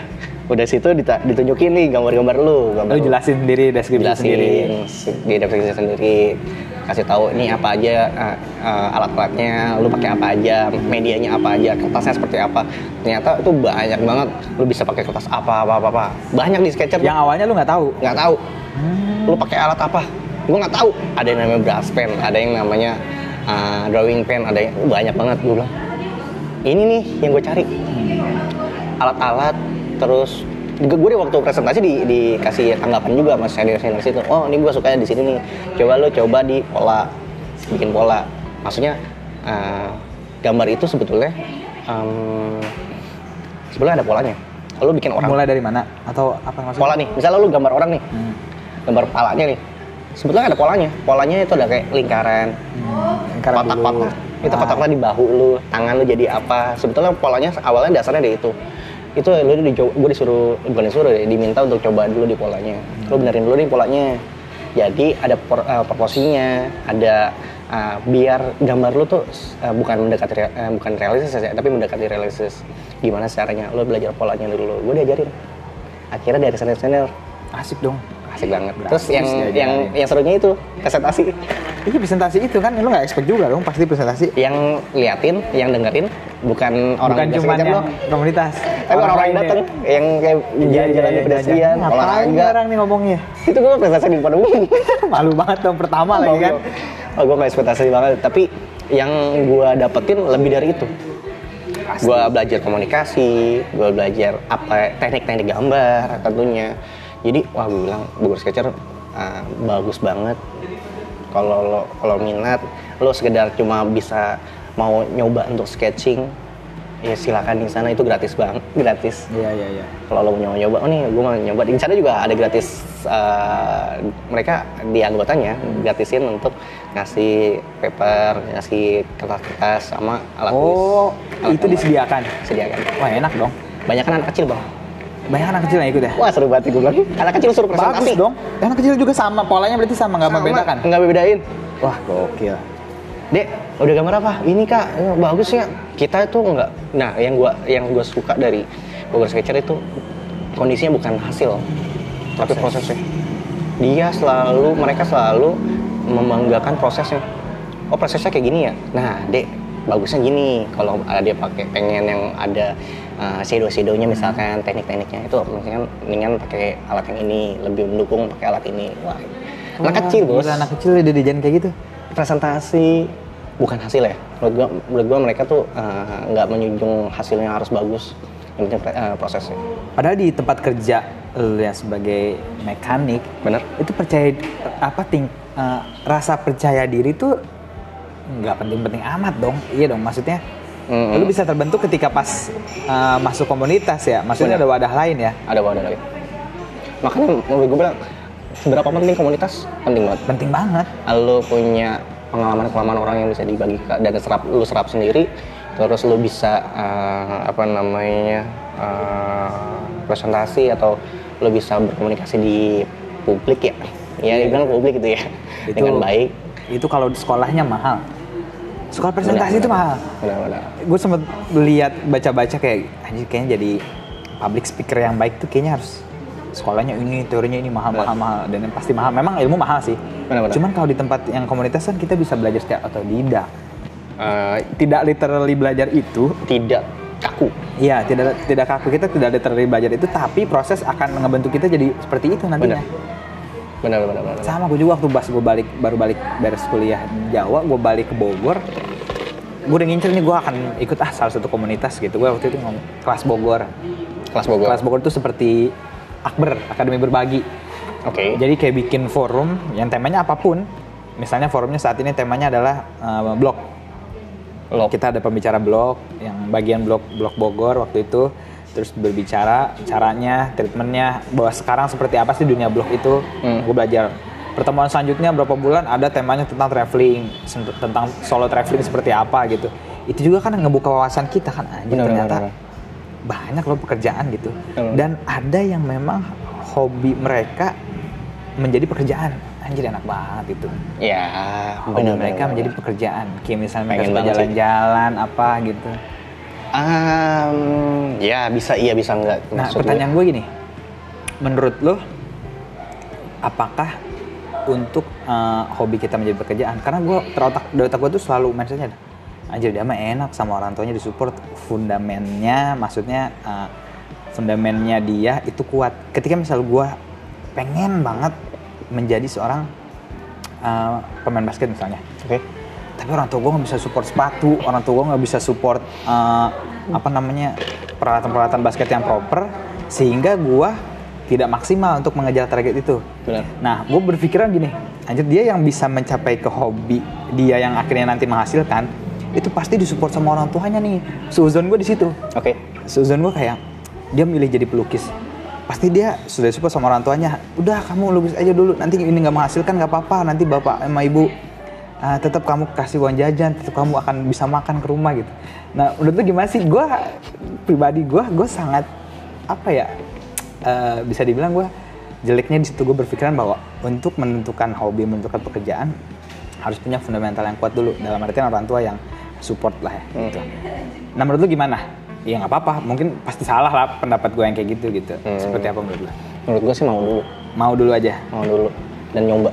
[SPEAKER 2] udah situ ditunjukin nih gambar-gambar lu gambar
[SPEAKER 1] Lu jelasin sendiri deskripsi
[SPEAKER 2] jelasin
[SPEAKER 1] sendiri.
[SPEAKER 2] di deskripsi sendiri kasih tahu ini apa aja uh, uh, alat-alatnya lu pakai apa aja medianya apa aja kertasnya seperti apa. Ternyata itu banyak banget. Lu bisa pakai kertas apa apa apa, apa. banyak di sketcher. Tuh.
[SPEAKER 1] Yang awalnya lu nggak tahu.
[SPEAKER 2] nggak tahu. Lu pakai alat apa? Gue nggak tahu. Ada yang namanya brush pen ada yang namanya uh, drawing pen ada yang banyak banget gue bilang. Ini nih yang gue cari. Alat-alat terus gue, gue di waktu presentasi di, dikasih tanggapan juga sama senior senior situ. Oh ini gue sukanya di sini nih. Coba lu coba di pola bikin pola. Maksudnya uh, gambar itu sebetulnya um, sebetulnya ada polanya. Lu bikin orang.
[SPEAKER 1] Mulai dari mana? Atau apa maksudnya?
[SPEAKER 2] pola nih. Misalnya lu gambar orang nih.
[SPEAKER 1] Hmm.
[SPEAKER 2] gambar kepalanya nih. Sebetulnya ada polanya. Polanya itu ada kayak lingkaran.
[SPEAKER 1] Hmm.
[SPEAKER 2] kotak-kotak. itu
[SPEAKER 1] Ah.
[SPEAKER 2] kotaknya di bahu lu tangan lu jadi apa. Sebetulnya polanya awalnya dasarnya dari itu itu lu di gue disuruh bukan disuruh deh, diminta untuk coba dulu di polanya. Lu benerin dulu nih polanya. Jadi ada por- eh, proporsinya ada eh, biar gambar lu tuh eh, bukan mendekati eh, bukan realistis ya tapi mendekati realistis. Gimana caranya lu belajar polanya dulu? Gue diajarin. Akhirnya dari senior-senior.
[SPEAKER 1] Asik dong.
[SPEAKER 2] Asik banget
[SPEAKER 1] Gratis
[SPEAKER 2] terus yang yang yang serunya itu presentasi
[SPEAKER 1] Iya presentasi itu kan lu nggak expect juga dong pasti presentasi.
[SPEAKER 2] yang liatin, yang dengerin bukan orang
[SPEAKER 1] Bukan cuma yang komunitas.
[SPEAKER 2] Tapi orang-orang yang
[SPEAKER 1] ya.
[SPEAKER 2] yang kayak
[SPEAKER 1] Iya,
[SPEAKER 2] jalan-jalan di
[SPEAKER 1] iya,
[SPEAKER 2] pedestrian.
[SPEAKER 1] Ngapain nih
[SPEAKER 2] olahraga.
[SPEAKER 1] orang nih ngomongnya?
[SPEAKER 2] Itu gue presentasi di depan umum. [LAUGHS]
[SPEAKER 1] Malu banget dong pertama lagi kan.
[SPEAKER 2] Oh, gue gak ekspektasi banget. Tapi yang gue dapetin lebih dari itu. Gue belajar komunikasi, gue belajar apa teknik-teknik gambar tentunya. Jadi, wah gue bilang Bogor Sketcher uh, bagus banget. Kalau lo kalau minat, lo sekedar cuma bisa mau nyoba untuk sketching, ya silakan di sana itu gratis banget, gratis
[SPEAKER 1] Iya iya iya.
[SPEAKER 2] kalau lo mau nyoba-nyoba, oh nih gue mau nyoba di sana juga ada gratis eh, mereka di anggotanya gratisin untuk ngasih paper, ngasih kertas-kertas sama alat tulis.
[SPEAKER 1] Oh,
[SPEAKER 2] Alat
[SPEAKER 1] itu
[SPEAKER 2] gambar.
[SPEAKER 1] disediakan.
[SPEAKER 2] Sediakan.
[SPEAKER 1] Wah enak dong.
[SPEAKER 2] Banyak kan anak kecil bang.
[SPEAKER 1] Banyak anak kecil yang ikut ya.
[SPEAKER 2] Wah seru banget gue bilang. Anak kecil suruh
[SPEAKER 1] Bagus
[SPEAKER 2] presentasi.
[SPEAKER 1] dong. Anak kecil juga sama polanya berarti sama nggak membedakan.
[SPEAKER 2] Enggak bedain.
[SPEAKER 1] Wah gokil.
[SPEAKER 2] Dek, udah gambar apa? Ini kak, ya, bagus ya. Kita itu enggak. Nah, yang gua yang gua suka dari Bogor Sketcher itu kondisinya bukan hasil, tapi prosesnya. Dia selalu, mereka selalu membanggakan prosesnya. Oh prosesnya kayak gini ya. Nah, dek, bagusnya gini. Kalau ada dia pakai pengen yang ada uh, shadow-shadownya misalkan teknik-tekniknya itu misalkan mendingan pakai alat yang ini lebih mendukung pakai alat ini. Wah, anak kecil bos.
[SPEAKER 1] anak kecil udah dijan kayak gitu.
[SPEAKER 2] presentasi. Bukan hasil ya. Menurut gua menurut gua mereka tuh eh, nggak menjunjung hasilnya harus bagus. Yang penting eh, prosesnya.
[SPEAKER 1] Padahal di tempat kerja lu yang sebagai mekanik
[SPEAKER 2] benar
[SPEAKER 1] itu percaya apa ting eh, rasa percaya diri tuh nggak penting-penting amat dong. Iya dong, maksudnya
[SPEAKER 2] Mm-mm.
[SPEAKER 1] lu bisa terbentuk ketika pas eh, masuk komunitas ya. Maksudnya
[SPEAKER 2] Benar.
[SPEAKER 1] ada wadah lain ya.
[SPEAKER 2] ada wadah lagi makanya menurut gue bilang seberapa penting komunitas penting banget
[SPEAKER 1] Penting banget.
[SPEAKER 2] lo punya pengalaman-pengalaman orang yang bisa dibagi dan serap lu serap sendiri terus lu bisa eh, apa namanya eh, presentasi atau lu bisa berkomunikasi di publik ya ya dibilang publik itu ya dengan baik
[SPEAKER 1] Itu kalau di sekolahnya mahal. Sekolah presentasi itu mahal. Gue sempet lihat baca-baca kayak anjir kayaknya jadi public speaker yang baik tuh kayaknya harus sekolahnya ini teorinya ini mahal mahal mahal. Dan yang pasti mahal. Memang ilmu mahal sih. Cuman kalau di tempat yang komunitas kan kita bisa belajar secara otodidak.
[SPEAKER 2] Eh,
[SPEAKER 1] tidak literally belajar itu.
[SPEAKER 2] tidak kaku.
[SPEAKER 1] Iya, tidak tidak kaku. Kita tidak literally belajar itu, tapi proses akan ngebentuk kita jadi seperti itu nantinya.
[SPEAKER 2] Benar benar benar
[SPEAKER 1] Sama gue juga waktu pas gue balik baru balik beres kuliah Jawa, gue balik ke Bogor, gue udah ngincer nih gue akan ikut ah salah satu komunitas gitu. Gue waktu itu ngomong kelas Bogor.
[SPEAKER 2] kelas Bogor
[SPEAKER 1] Kelas Bogor itu seperti Akber, Akademi Berbagi.
[SPEAKER 2] oke
[SPEAKER 1] Jadi kayak bikin forum yang temanya apa pun. Misalnya forumnya saat ini temanya adalah eh, blog.
[SPEAKER 2] lo
[SPEAKER 1] kita ada pembicara blog yang bagian blog blog Bogor waktu itu terus berbicara caranya treatmentnya bahwa sekarang seperti apa sih dunia blog itu
[SPEAKER 2] Hmm.
[SPEAKER 1] gue belajar. Pertemuan selanjutnya berapa bulan ada temanya tentang traveling tentang solo traveling seperti apa gitu. Itu juga kan ngebuka wawasan kita kan anjir
[SPEAKER 2] Benar,
[SPEAKER 1] ternyata
[SPEAKER 2] benar,
[SPEAKER 1] banyak loh pekerjaan gitu.
[SPEAKER 2] Benar.
[SPEAKER 1] dan ada yang memang hobi mereka menjadi pekerjaan. Anjir enak banget itu.
[SPEAKER 2] Ya
[SPEAKER 1] hobi
[SPEAKER 2] benar
[SPEAKER 1] mereka
[SPEAKER 2] benar,
[SPEAKER 1] menjadi
[SPEAKER 2] benar.
[SPEAKER 1] pekerjaan. Kayak misalnya mereka jalan-jalan apa gitu
[SPEAKER 2] Um, ya bisa iya bisa enggak.
[SPEAKER 1] Nah
[SPEAKER 2] Maksud
[SPEAKER 1] pertanyaan gue gini. Menurut lo apakah untuk eh, hobi kita menjadi pekerjaan? Karena gue terotak dari otak gue tuh selalu mindsetnya anjir dia mah enak sama orang tuanya disupport. Fundamennya maksudnya eh, fundamennya dia itu kuat. Ketika misal gue pengen banget menjadi seorang eh, pemain basket misalnya.
[SPEAKER 2] Oke
[SPEAKER 1] tapi orang tua gue nggak bisa support sepatu orang tua gue nggak bisa support eh, apa namanya peralatan-peralatan basket yang proper sehingga gue tidak maksimal untuk mengejar target itu.
[SPEAKER 2] Benar.
[SPEAKER 1] Nah gue berpikiran gini anjir dia yang bisa mencapai ke hobi dia yang akhirnya nanti menghasilkan itu pasti disupport sama orang tuanya nih. Suzon gue di situ.
[SPEAKER 2] Oke.
[SPEAKER 1] Suzon gue kayak dia milih jadi pelukis. Pasti dia sudah support sama orang tuanya. Udah kamu lukis aja dulu nanti ini nggak menghasilkan nggak apa-apa nanti bapak sama ibu ah, tetap kamu kasih uang jajan tetap kamu akan bisa makan ke rumah gitu nah menurut lu gimana sih gue pribadi gue gue sangat apa ya eh, bisa dibilang gue jeleknya di situ gue berpikiran bahwa untuk menentukan hobi menentukan pekerjaan harus punya fundamental yang kuat dulu dalam artian orang tua yang support lah ya gitu. Nah menurut lu gimana? Ya nggak apa-apa, mungkin pasti salah lah pendapat gue yang kayak gitu gitu. Seperti apa menurut lu?
[SPEAKER 2] menurut gue sih mau dulu
[SPEAKER 1] Mau dulu aja.
[SPEAKER 2] mau dulu dan nyoba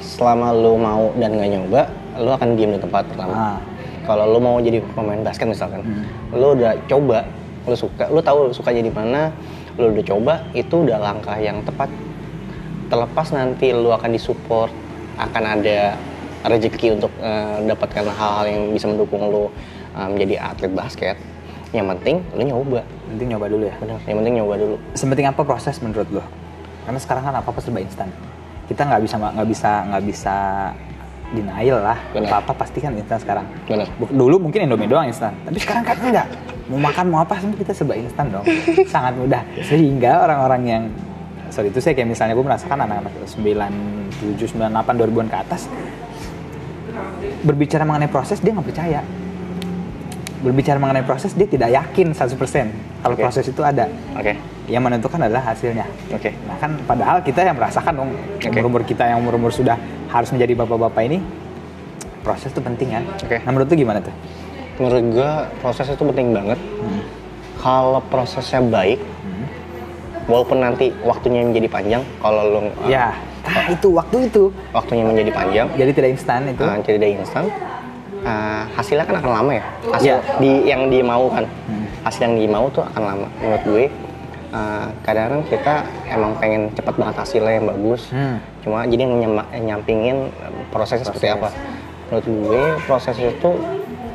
[SPEAKER 2] selama lu mau dan nggak nyoba lu akan diem di tempat pertama
[SPEAKER 1] Ah.
[SPEAKER 2] kalau lu mau jadi pemain basket misalkan lu udah coba lu suka lu tahu lu sukanya di mana lu udah coba itu udah langkah yang tepat terlepas nanti lu akan disupport akan ada rezeki untuk eh, dapatkan hal-hal yang bisa mendukung lu eh, menjadi atlet basket yang penting lu nyoba
[SPEAKER 1] Nanti nyoba dulu ya.
[SPEAKER 2] benar yang penting nyoba dulu
[SPEAKER 1] Sepenting apa proses menurut lu? Karena sekarang kan apa-apa serba instan. Kita nggak bisa nggak bisa nggak bisa denial lah.
[SPEAKER 2] Benar.
[SPEAKER 1] Apa-apa pasti kan instan sekarang.
[SPEAKER 2] benar
[SPEAKER 1] Bu- Dulu mungkin Indomie doang instan, tapi sekarang kan enggak. Mau makan mau apa semua kita serba instan dong. [LAUGHS] Sangat mudah. Sehingga orang-orang yang sorry itu saya kayak misalnya gue merasakan anak-anak 97, 98, 2000-an ke atas berbicara mengenai proses dia nggak percaya. Berbicara mengenai proses dia tidak yakin 100% kalau
[SPEAKER 2] Oke.
[SPEAKER 1] proses itu ada.
[SPEAKER 2] oke
[SPEAKER 1] Yang menentukan adalah hasilnya.
[SPEAKER 2] oke
[SPEAKER 1] Nah kan padahal kita yang merasakan dong
[SPEAKER 2] Oke.
[SPEAKER 1] umur-umur kita yang umur-umur sudah harus menjadi bapak-bapak ini proses itu penting kan.
[SPEAKER 2] Oke.
[SPEAKER 1] Nah menurut gimana tuh?
[SPEAKER 2] menurut gua proses itu penting banget
[SPEAKER 1] Hmm.
[SPEAKER 2] kalau prosesnya baik walaupun nanti waktunya menjadi panjang kalau lu uh,
[SPEAKER 1] Ya, nah itu waktu itu.
[SPEAKER 2] waktunya menjadi panjang
[SPEAKER 1] Jadi tidak instan itu.
[SPEAKER 2] uh, jadi dari instan uh, hasilnya kan akan lama ya hasil
[SPEAKER 1] Iya.
[SPEAKER 2] di yang dia mau kan
[SPEAKER 1] Hmm.
[SPEAKER 2] hasil yang dia mau tuh akan lama menurut gue uh, kadang-kadang kita emang pengen cepat banget hasilnya yang bagus
[SPEAKER 1] Hmm.
[SPEAKER 2] cuma jadi nyem- nyampingin prosesnya seperti apa menurut gue proses itu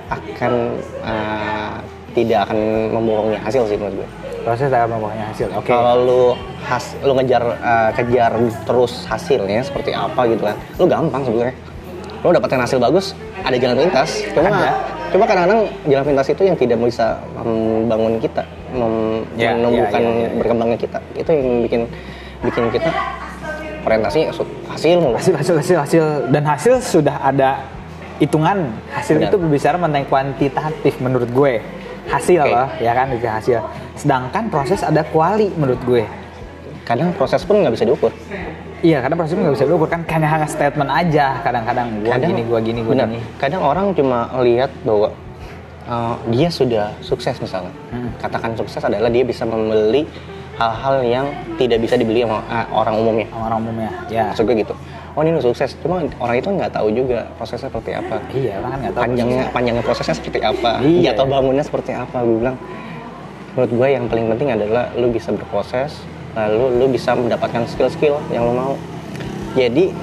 [SPEAKER 2] akan uh, tidak akan membohongi hasil sih menurut gue.
[SPEAKER 1] Proses akan membuahnya hasil. Oke.
[SPEAKER 2] Kalau lu has, lu ngejar eh, kejar terus hasilnya seperti apa gitu kan, lu gampang sebenarnya. Lu dapetin hasil bagus, ada jalan pintas. Cuma
[SPEAKER 1] Ada.
[SPEAKER 2] cuma kadang-kadang jalan pintas itu yang tidak bisa membangun kita, mem-
[SPEAKER 1] Ya,
[SPEAKER 2] menumbuhkan
[SPEAKER 1] ya, ya, ya.
[SPEAKER 2] berkembangnya kita. Itu yang bikin bikin kita orientasinya su- hasil
[SPEAKER 1] hasil hasil hasil hasil dan hasil sudah ada hitungan hasil
[SPEAKER 2] Benar.
[SPEAKER 1] itu berbicara mengenai kuantitatif menurut gue hasil
[SPEAKER 2] Oke.
[SPEAKER 1] loh ya kan itu hasil sedangkan proses ada kuali menurut gue
[SPEAKER 2] Kadang proses pun nggak bisa diukur.
[SPEAKER 1] Iya kadang proses nggak bisa diukur. Kan hanya hanya statement aja. Kadang-kadang gua
[SPEAKER 2] kadang
[SPEAKER 1] gini gua gini gua
[SPEAKER 2] benar.
[SPEAKER 1] gini.
[SPEAKER 2] Kadang orang cuma lihat bahwa uh, dia sudah sukses misalnya.
[SPEAKER 1] Hmm.
[SPEAKER 2] katakan sukses adalah dia bisa membeli hal-hal yang tidak bisa dibeli sama uh, orang umumnya.
[SPEAKER 1] Sama orang umumnya ya.
[SPEAKER 2] Maksud gue gitu. Oh ini udah sukses. Cuma orang itu nggak tahu juga prosesnya seperti apa.
[SPEAKER 1] Iya orang kan nggak tahu
[SPEAKER 2] panjangnya panjangnya prosesnya seperti apa.
[SPEAKER 1] Iya.
[SPEAKER 2] jatuh bangunnya seperti apa gue bilang. Menurut gue yang paling penting adalah lu bisa berproses lalu lu bisa mendapatkan skill-skill yang lu mau. Jadi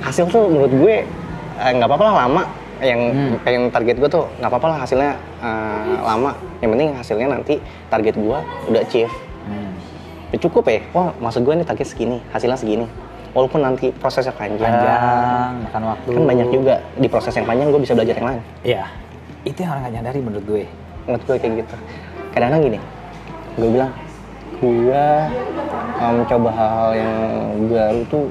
[SPEAKER 2] hasil tuh menurut gue eh, nggak apa-apa lah lama. Yang
[SPEAKER 1] Hmm.
[SPEAKER 2] pengen target gue tuh nggak apa-apa lah hasilnya eh, lama. Yang penting hasilnya nanti target gue udah achieve.
[SPEAKER 1] Hmm.
[SPEAKER 2] Cukup ya? Wah maksud gue nih target segini hasilnya segini. Walaupun nanti prosesnya panjang,
[SPEAKER 1] panjang makan waktu.
[SPEAKER 2] Kan banyak juga. Di proses yang panjang gue bisa belajar yang lain.
[SPEAKER 1] Iya. Itu yang orang nggak nyadari menurut gue.
[SPEAKER 2] Menurut gue kayak gitu. Kadang-kadang gini gue bilang gue uh, mencoba hal-hal yang baru tuh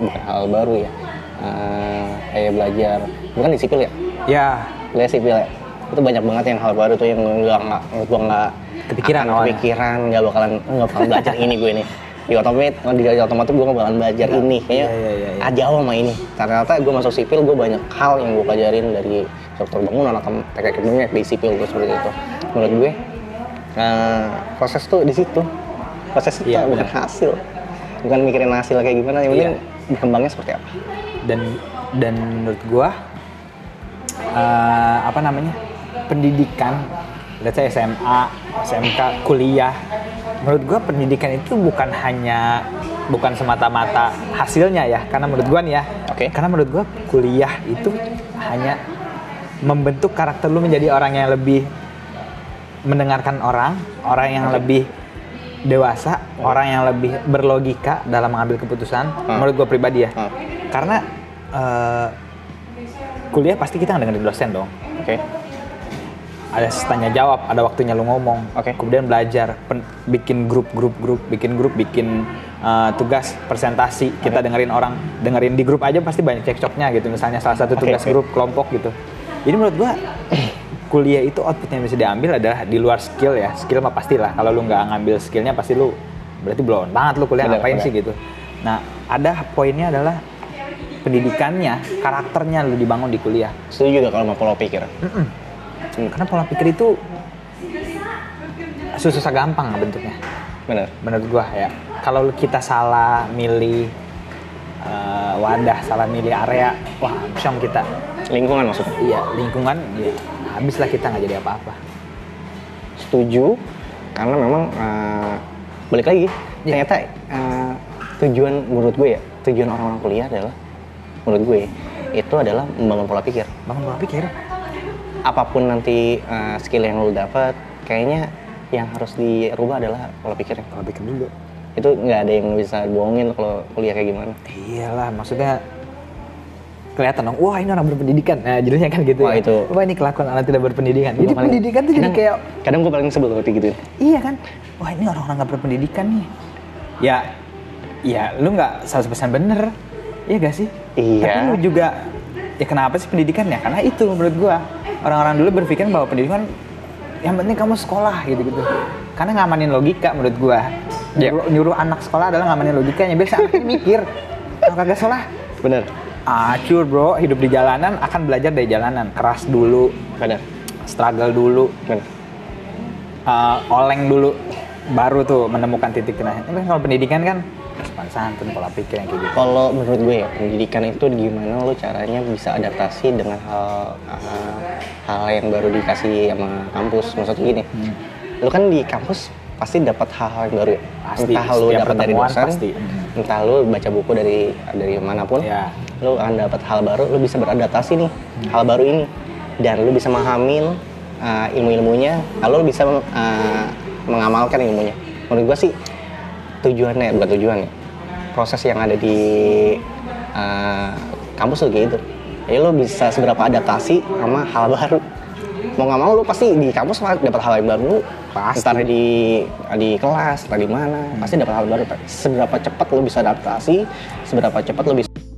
[SPEAKER 2] bukan hal baru ya Uh, kayak belajar bukan di sipil ya?
[SPEAKER 1] Ya.
[SPEAKER 2] Belajar sipil ya? Itu banyak banget yang hal baru tuh yang gue nggak gue nggak
[SPEAKER 1] Kepikiran
[SPEAKER 2] akan kepikiran nggak bakalan nggak bakalan belajar ini gue nih di otomat di otomatis gue nggak bakalan belajar ini kayaknya
[SPEAKER 1] Iya, iya, iya, iya.
[SPEAKER 2] ah, jauh sama ini. Ternyata gue masuk sipil gue banyak hal yang gue pelajarin dari struktur bangunan atau teknik ekonominya di sipil gue seperti itu. Menurut gue eh, proses tuh di situ proses itu
[SPEAKER 1] Iya,
[SPEAKER 2] bukan
[SPEAKER 1] benar.
[SPEAKER 2] hasil bukan mikirin hasil kayak gimana yang penting
[SPEAKER 1] Iya.
[SPEAKER 2] berkembangnya seperti apa
[SPEAKER 1] dan dan menurut gua eh, apa namanya pendidikan let's say SMA SMK kuliah menurut gua pendidikan itu bukan hanya bukan semata-mata hasilnya ya karena menurut gua nih ya
[SPEAKER 2] Oke.
[SPEAKER 1] karena menurut gua kuliah itu hanya membentuk karakter lu menjadi orang yang lebih mendengarkan orang orang yang lebih dewasa orang yang lebih berlogika dalam mengambil keputusan
[SPEAKER 2] Hmm.
[SPEAKER 1] menurut gua pribadi ya.
[SPEAKER 2] Hmm.
[SPEAKER 1] karena eh, kuliah pasti kita dengerin dosen dong.
[SPEAKER 2] Oke.
[SPEAKER 1] Ada tanya jawab ada waktunya lu ngomong.
[SPEAKER 2] Oke.
[SPEAKER 1] kemudian belajar pen- bikin grup grup grup bikin grup bikin eh, tugas presentasi. Kita dengerin orang dengerin di grup aja pasti banyak cekcoknya gitu. Misalnya salah satu tugas
[SPEAKER 2] oke.
[SPEAKER 1] grup kelompok gitu. Jadi menurut gua kuliah itu output yang bisa diambil adalah di luar skill ya. Skill mah pastilah. Kalau lu nggak ngambil skillnya pasti lu berarti belum banget lu kuliah
[SPEAKER 2] Benar,
[SPEAKER 1] ngapain
[SPEAKER 2] benar.
[SPEAKER 1] sih gitu. Nah ada poinnya adalah pendidikannya karakternya lu dibangun di kuliah.
[SPEAKER 2] Setuju gak kalau mau pola pikir.
[SPEAKER 1] Mm-mm. karena pola pikir itu susah gampang bentuknya.
[SPEAKER 2] Bener
[SPEAKER 1] menurut gua ya. Kalau kita salah milih eh, wadah salah milih area wah syong kita.
[SPEAKER 2] Lingkungan maksudnya?
[SPEAKER 1] Iya lingkungan ya habislah kita nggak jadi apa-apa.
[SPEAKER 2] Setuju karena memang uh, balik lagi
[SPEAKER 1] Iya.
[SPEAKER 2] ternyata uh, tujuan menurut gue ya tujuan orang-orang kuliah adalah menurut gue itu adalah membangun pola pikir.
[SPEAKER 1] Bangun pola pikir?
[SPEAKER 2] Apa pun nanti uh, skill yang lo dapat kayaknya yang harus dirubah adalah pola pikirnya.
[SPEAKER 1] Pola pikir dulu
[SPEAKER 2] itu nggak ada yang bisa bohongin kalau kuliah kayak gimana
[SPEAKER 1] iyalah maksudnya kelihatan dong wah ini orang berpendidikan nah jadinya kan gitu
[SPEAKER 2] Wah,
[SPEAKER 1] ya
[SPEAKER 2] itu-
[SPEAKER 1] wah ini kelakuan anak tidak berpendidikan jadi
[SPEAKER 2] paling-
[SPEAKER 1] pendidikan tuh jadi kayak
[SPEAKER 2] kadang gue paling sebel kalau kayak gitu
[SPEAKER 1] Iya kan? Wah ini orang-orang nggak berpendidikan nih. Ya, ya lu nggak 100% bener. Iya gak sih?
[SPEAKER 2] Iya.
[SPEAKER 1] Tapi lu juga, ya kenapa sih pendidikan ya? Karena itu menurut gua. Orang-orang dulu berpikir bahwa pendidikan yang penting kamu sekolah gitu-gitu. Karena ngamanin logika menurut gua.
[SPEAKER 2] Iya.
[SPEAKER 1] Nyuruh, nyuruh anak sekolah adalah ngamanin logikanya. Biasa anak [LAUGHS] mikir. Kalau kagak sekolah,
[SPEAKER 2] bener
[SPEAKER 1] acur bro. Hidup di jalanan akan belajar dari jalanan. Keras dulu,
[SPEAKER 2] bener
[SPEAKER 1] struggle dulu,
[SPEAKER 2] bener
[SPEAKER 1] uh, oleng dulu baru tuh menemukan titik tengahnya. Tapi kalau pendidikan kan sopan santun pola pikir yang kayak gitu.
[SPEAKER 2] Kalau menurut gue ya, pendidikan itu gimana lo caranya bisa adaptasi dengan hal uh, hal yang baru dikasih sama kampus. Maksudnya gini, lo kan di kampus pasti dapat hal-hal yang baru ya.
[SPEAKER 1] Pasti,
[SPEAKER 2] entah
[SPEAKER 1] setiap
[SPEAKER 2] dapat dari dosen,
[SPEAKER 1] pasti.
[SPEAKER 2] entah lo baca buku dari dari mana pun,
[SPEAKER 1] Ya.
[SPEAKER 2] lo akan dapat hal baru, lo bisa beradaptasi nih hal baru ini dan lo bisa memahamin uh, ilmu-ilmunya lalu lu bisa uh, mengamalkan ilmunya menurut gua sih tujuannya bukan tujuannya proses yang ada di uh, kampus tuh gitu ya lu bisa seberapa adaptasi sama hal baru mau nggak mau lu pasti di kampus dapat hal yang baru
[SPEAKER 1] Pasti.
[SPEAKER 2] entar di di kelas entar di mana pasti dapat hal baru seberapa cepat lu bisa adaptasi seberapa cepat lu bisa